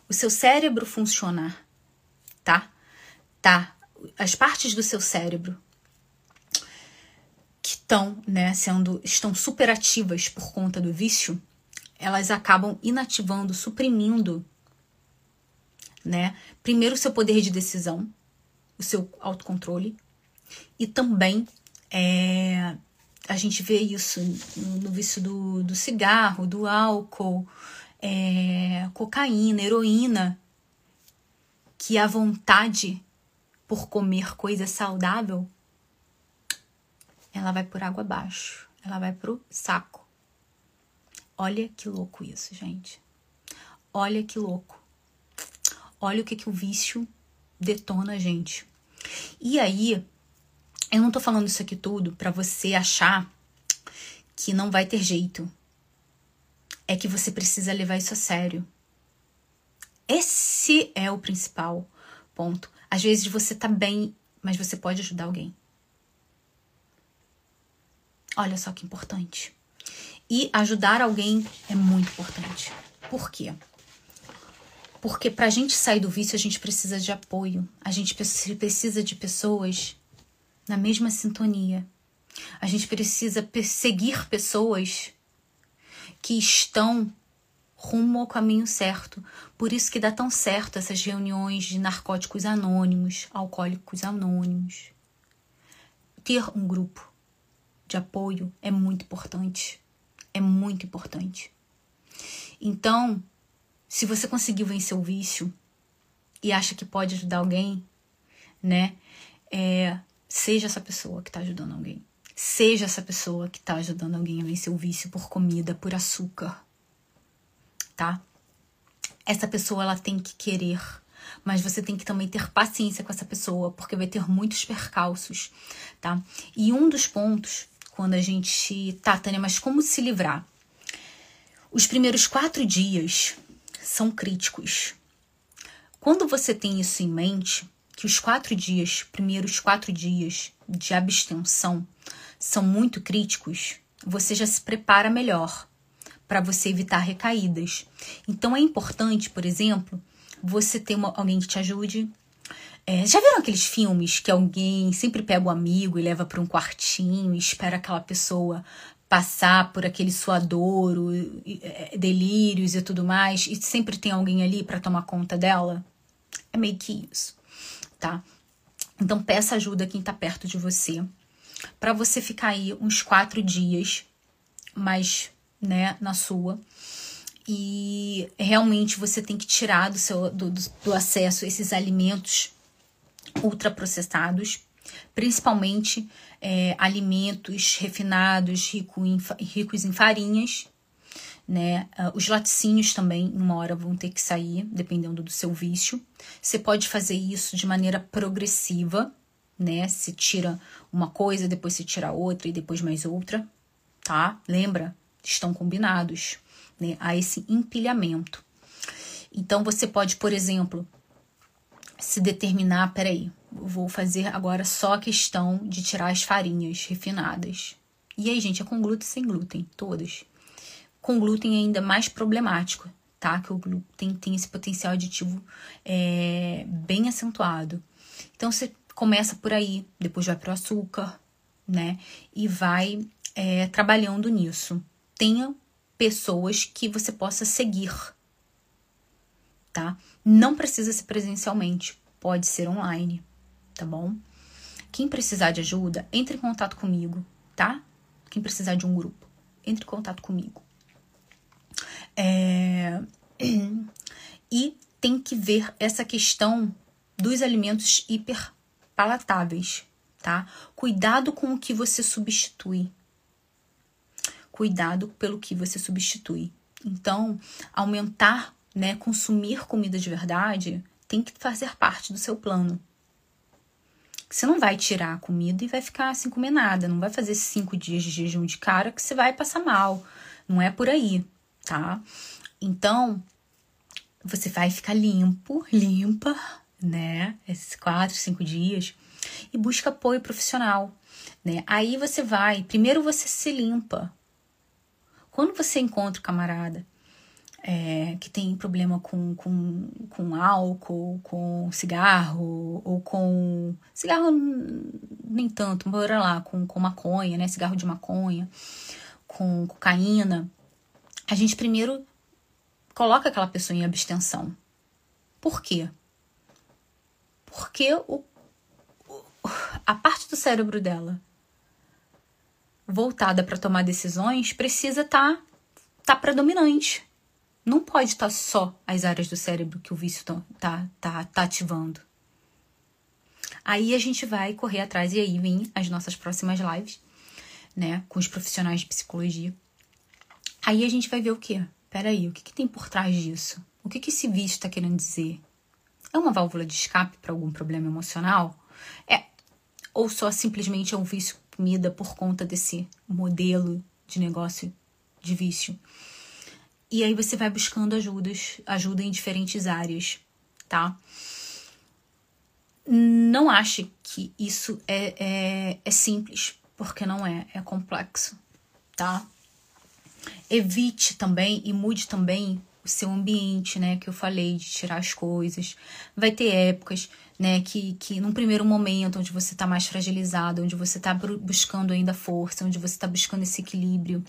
Speaker 1: O seu cérebro funcionar, tá? Tá. As partes do seu cérebro que estão, né, sendo estão superativas por conta do vício, elas acabam inativando, suprimindo, né? Primeiro o seu poder de decisão, o seu autocontrole. E também é, a gente vê isso no, vício do, do, cigarro, do álcool, é, cocaína, heroína, que a vontade por comer coisa saudável, ela vai por água abaixo, ela vai pro saco. Olha que louco isso, gente. Olha que louco. Olha o que, que o vício detona a gente. E aí, eu não tô falando isso aqui tudo para você achar que não vai ter jeito. É que você precisa levar isso a sério. Esse é o principal ponto. Às vezes você tá bem, mas você pode ajudar alguém. Olha só que importante. E ajudar alguém é muito importante. Por quê? Porque para a gente sair do vício, a gente precisa de apoio. A gente precisa de pessoas na mesma sintonia. A gente precisa perseguir pessoas que estão rumo ao caminho certo. Por isso que dá tão certo essas reuniões de narcóticos anônimos, alcoólicos anônimos. Ter um grupo de apoio é muito importante. É muito importante. Então, se você conseguiu vencer o vício e acha que pode ajudar alguém, né? É, seja essa pessoa que está ajudando alguém. Seja essa pessoa que está ajudando alguém a vencer o vício por comida, por açúcar, tá? Essa pessoa ela tem que querer, mas você tem que também ter paciência com essa pessoa, porque vai ter muitos percalços, tá? E um dos pontos, quando a gente tá, Tânia, mas como se livrar? Os primeiros quatro dias são críticos. Quando você tem isso em mente, que os quatro dias, primeiros quatro dias de abstenção, são muito críticos, você já se prepara melhor para você evitar recaídas. Então é importante, por exemplo, você ter uma, alguém que te ajude. É, já viram aqueles filmes que alguém sempre pega o um amigo e leva para um quartinho e espera aquela pessoa passar por aquele suadouro, é, delírios e tudo mais, e sempre tem alguém ali para tomar conta dela? É meio que isso, tá? Então peça ajuda a quem tá perto de você, para você ficar aí uns quatro dias mais, né, na sua. E realmente você tem que tirar do seu do, do acesso esses alimentos ultraprocessados, principalmente é, alimentos refinados, rico em, ricos em farinhas, né? Uh, os laticínios também, uma hora vão ter que sair, dependendo do seu vício. Você pode fazer isso de maneira progressiva, né? Se tira uma coisa, depois se tira outra e depois mais outra, tá? Lembra? Estão combinados, né? Há esse empilhamento. Então você pode, por exemplo, se determinar, peraí, vou fazer agora só a questão de tirar as farinhas refinadas. E aí, gente, é com glúten sem glúten, todas com glúten é ainda mais problemático, tá? Que o glúten tem esse potencial aditivo é, bem acentuado. Então você começa por aí, depois vai para o açúcar, né? E vai é, trabalhando nisso. Tenha pessoas que você possa seguir, tá? Não precisa ser presencialmente, pode ser online, tá bom? Quem precisar de ajuda, entre em contato comigo, tá? Quem precisar de um grupo, entre em contato comigo. É... [clears throat] E tem que ver essa questão dos alimentos hiperpalatáveis, tá? Cuidado com o que você substitui. Cuidado pelo que você substitui. Então, aumentar, né, consumir comida de verdade tem que fazer parte do seu plano. Você não vai tirar a comida e vai ficar sem comer nada. Não vai fazer cinco dias de jejum de cara que você vai passar mal. Não é por aí tá? Então, você vai ficar limpo, limpa, né? Esses quatro, cinco dias e busca apoio profissional, né? Aí você vai, primeiro você se limpa. Quando você encontra o camarada é, que tem problema com, com, com álcool, com cigarro, ou com. Cigarro nem tanto, bora lá, com, com maconha, né? Cigarro de maconha, com cocaína a gente primeiro coloca aquela pessoa em abstenção. Por quê? Porque o, a parte do cérebro dela voltada para tomar decisões precisa estar tá, tá predominante. Não pode estar tá só as áreas do cérebro que o vício tá, tá, tá, tá ativando. Aí a gente vai correr atrás e aí vem as nossas próximas lives, né, com os profissionais de psicologia Aí a gente vai ver o quê? Peraí, o que, que tem por trás disso? O que, que esse vício está querendo dizer? É uma válvula de escape para algum problema emocional? É. Ou só simplesmente é um vício comida por conta desse modelo de negócio de vício? E aí você vai buscando ajudas, ajuda em diferentes áreas, tá? Não ache que isso é, é, é simples, porque não é, é complexo, tá? Evite também e mude também o seu ambiente, né? Que eu falei de tirar as coisas. Vai ter épocas, né? Que, que num primeiro momento, onde você tá mais fragilizado, onde você tá buscando ainda força, onde você tá buscando esse equilíbrio,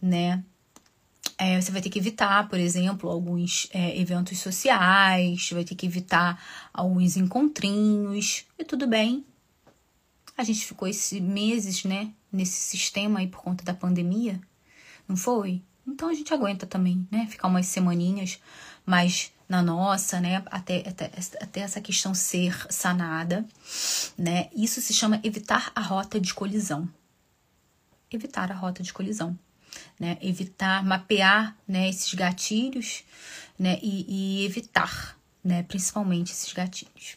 Speaker 1: né? É, você vai ter que evitar, por exemplo, alguns é, eventos sociais, vai ter que evitar alguns encontrinhos, e tudo bem. A gente ficou esses meses, né, nesse sistema aí por conta da pandemia, não foi? Então a gente aguenta também, né? Ficar umas semaninhas mais na nossa, né? Até, até, até essa questão ser sanada, né? Isso se chama evitar a rota de colisão. Evitar a rota de colisão, né? Evitar, mapear, né? Esses gatilhos, né? E, e evitar, né? Principalmente esses gatilhos.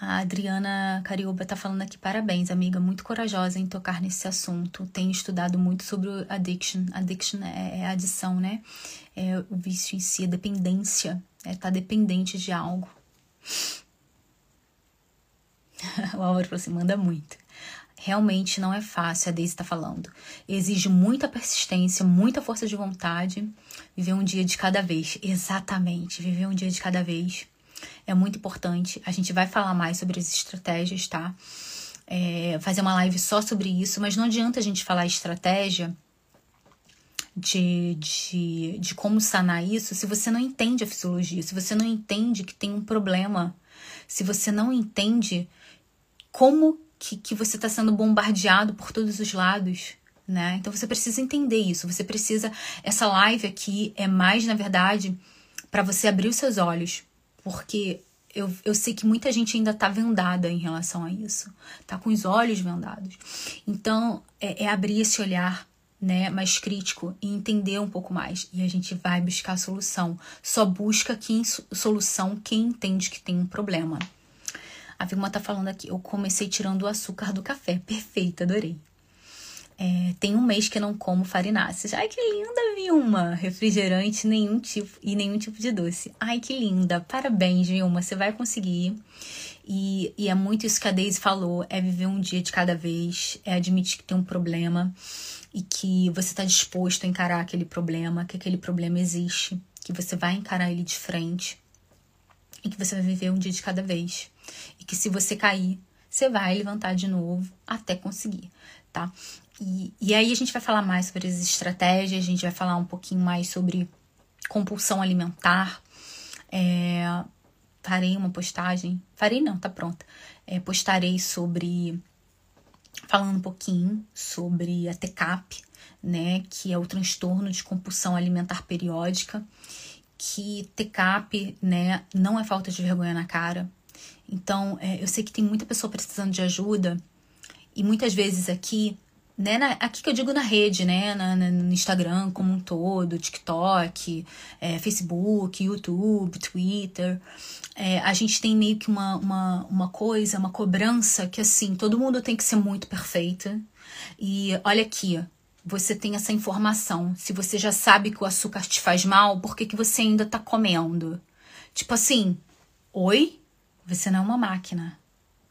Speaker 1: A Adriana Carioba tá falando aqui, parabéns, amiga, muito corajosa em tocar nesse assunto. Tenho estudado muito sobre o addiction. Addiction é, é adição, né? É o vício em si, a dependência. É tá dependente de algo. [laughs] o Álvaro falou assim, manda muito. Realmente não é fácil, a Deise está falando. Exige muita persistência, muita força de vontade. Viver um dia de cada vez. Exatamente, viver um dia de cada vez é muito importante. A gente vai falar mais sobre as estratégias, tá? É, fazer uma live só sobre isso, mas não adianta a gente falar estratégia de, de, de como sanar isso se você não entende a fisiologia, se você não entende que tem um problema, se você não entende como que, que você está sendo bombardeado por todos os lados. Né? Então você precisa entender isso. Você precisa. Essa live aqui é mais, na verdade, para você abrir os seus olhos porque eu, eu sei que muita gente ainda tá vendada em relação a isso, tá com os olhos vendados. Então, é, é abrir esse olhar, né, mais crítico e entender um pouco mais. E a gente vai buscar a solução. Só busca quem, solução quem entende que tem um problema. A Vilma tá falando aqui, eu comecei tirando o açúcar do café. Perfeito, adorei. É, tem um mês que não como farináceas. Ai, que linda, Vilma! Refrigerante nenhum tipo e nenhum tipo de doce. Ai, que linda! Parabéns, Vilma, você vai conseguir. E, e é muito isso que a Daisy falou: é viver um dia de cada vez, é admitir que tem um problema e que você está disposto a encarar aquele problema, que aquele problema existe, que você vai encarar ele de frente e que você vai viver um dia de cada vez. Que se você cair, você vai levantar de novo até conseguir, tá? E, e aí a gente vai falar mais sobre as estratégias, a gente vai falar um pouquinho mais sobre compulsão alimentar. É, farei uma postagem, farei não, tá pronta. É, postarei sobre falando um pouquinho sobre a TCAP, né, que é o transtorno de compulsão alimentar periódica, que TCAP, né, não é falta de vergonha na cara. Então, é, eu sei que tem muita pessoa precisando de ajuda e muitas vezes aqui né, na, aqui que eu digo na rede, né, na, na, no Instagram como um todo, TikTok, é, Facebook, YouTube, Twitter, é, a gente tem meio que uma, uma, uma coisa, uma cobrança que assim, todo mundo tem que ser muito perfeita. E olha aqui, você tem essa informação. Se você já sabe que o açúcar te faz mal, por que, que você ainda tá comendo? Tipo assim, oi? Você não é uma máquina.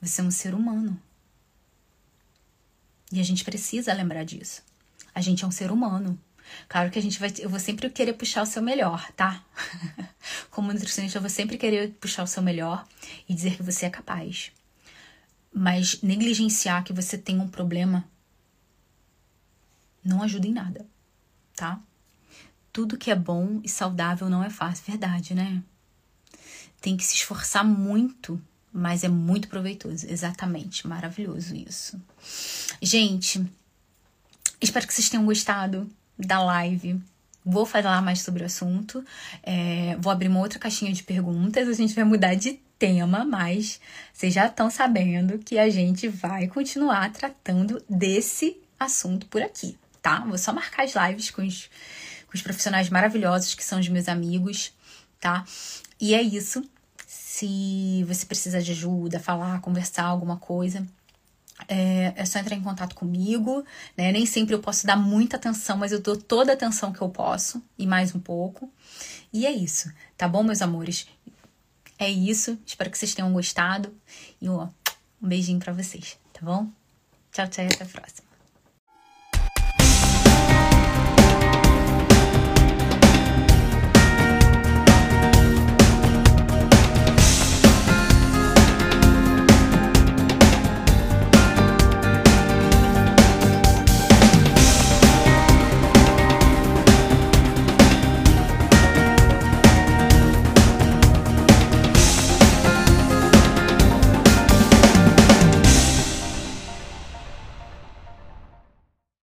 Speaker 1: Você é um ser humano. E a gente precisa lembrar disso. A gente é um ser humano. Claro que a gente vai. Eu vou sempre querer puxar o seu melhor, tá? [laughs] Como nutricionista, eu vou sempre querer puxar o seu melhor e dizer que você é capaz. Mas negligenciar que você tem um problema não ajuda em nada, tá? Tudo que é bom e saudável não é fácil, verdade, né? Tem que se esforçar muito mas é muito proveitoso. Exatamente, maravilhoso isso. Gente, espero que vocês tenham gostado da live. Vou falar mais sobre o assunto. É, vou abrir uma outra caixinha de perguntas. A gente vai mudar de tema, mas vocês já estão sabendo que a gente vai continuar tratando desse assunto por aqui, tá? Vou só marcar as lives com os, com os profissionais maravilhosos que são os meus amigos, tá? E é isso. Se você precisa de ajuda, falar, conversar alguma coisa, é, é, só entrar em contato comigo, né? Nem sempre eu posso dar muita atenção, mas eu dou toda a atenção que eu posso e mais um pouco. E é isso, tá bom, meus amores? É isso. Espero que vocês tenham gostado. E ó, um beijinho para vocês, tá bom? Tchau, tchau e até a próxima.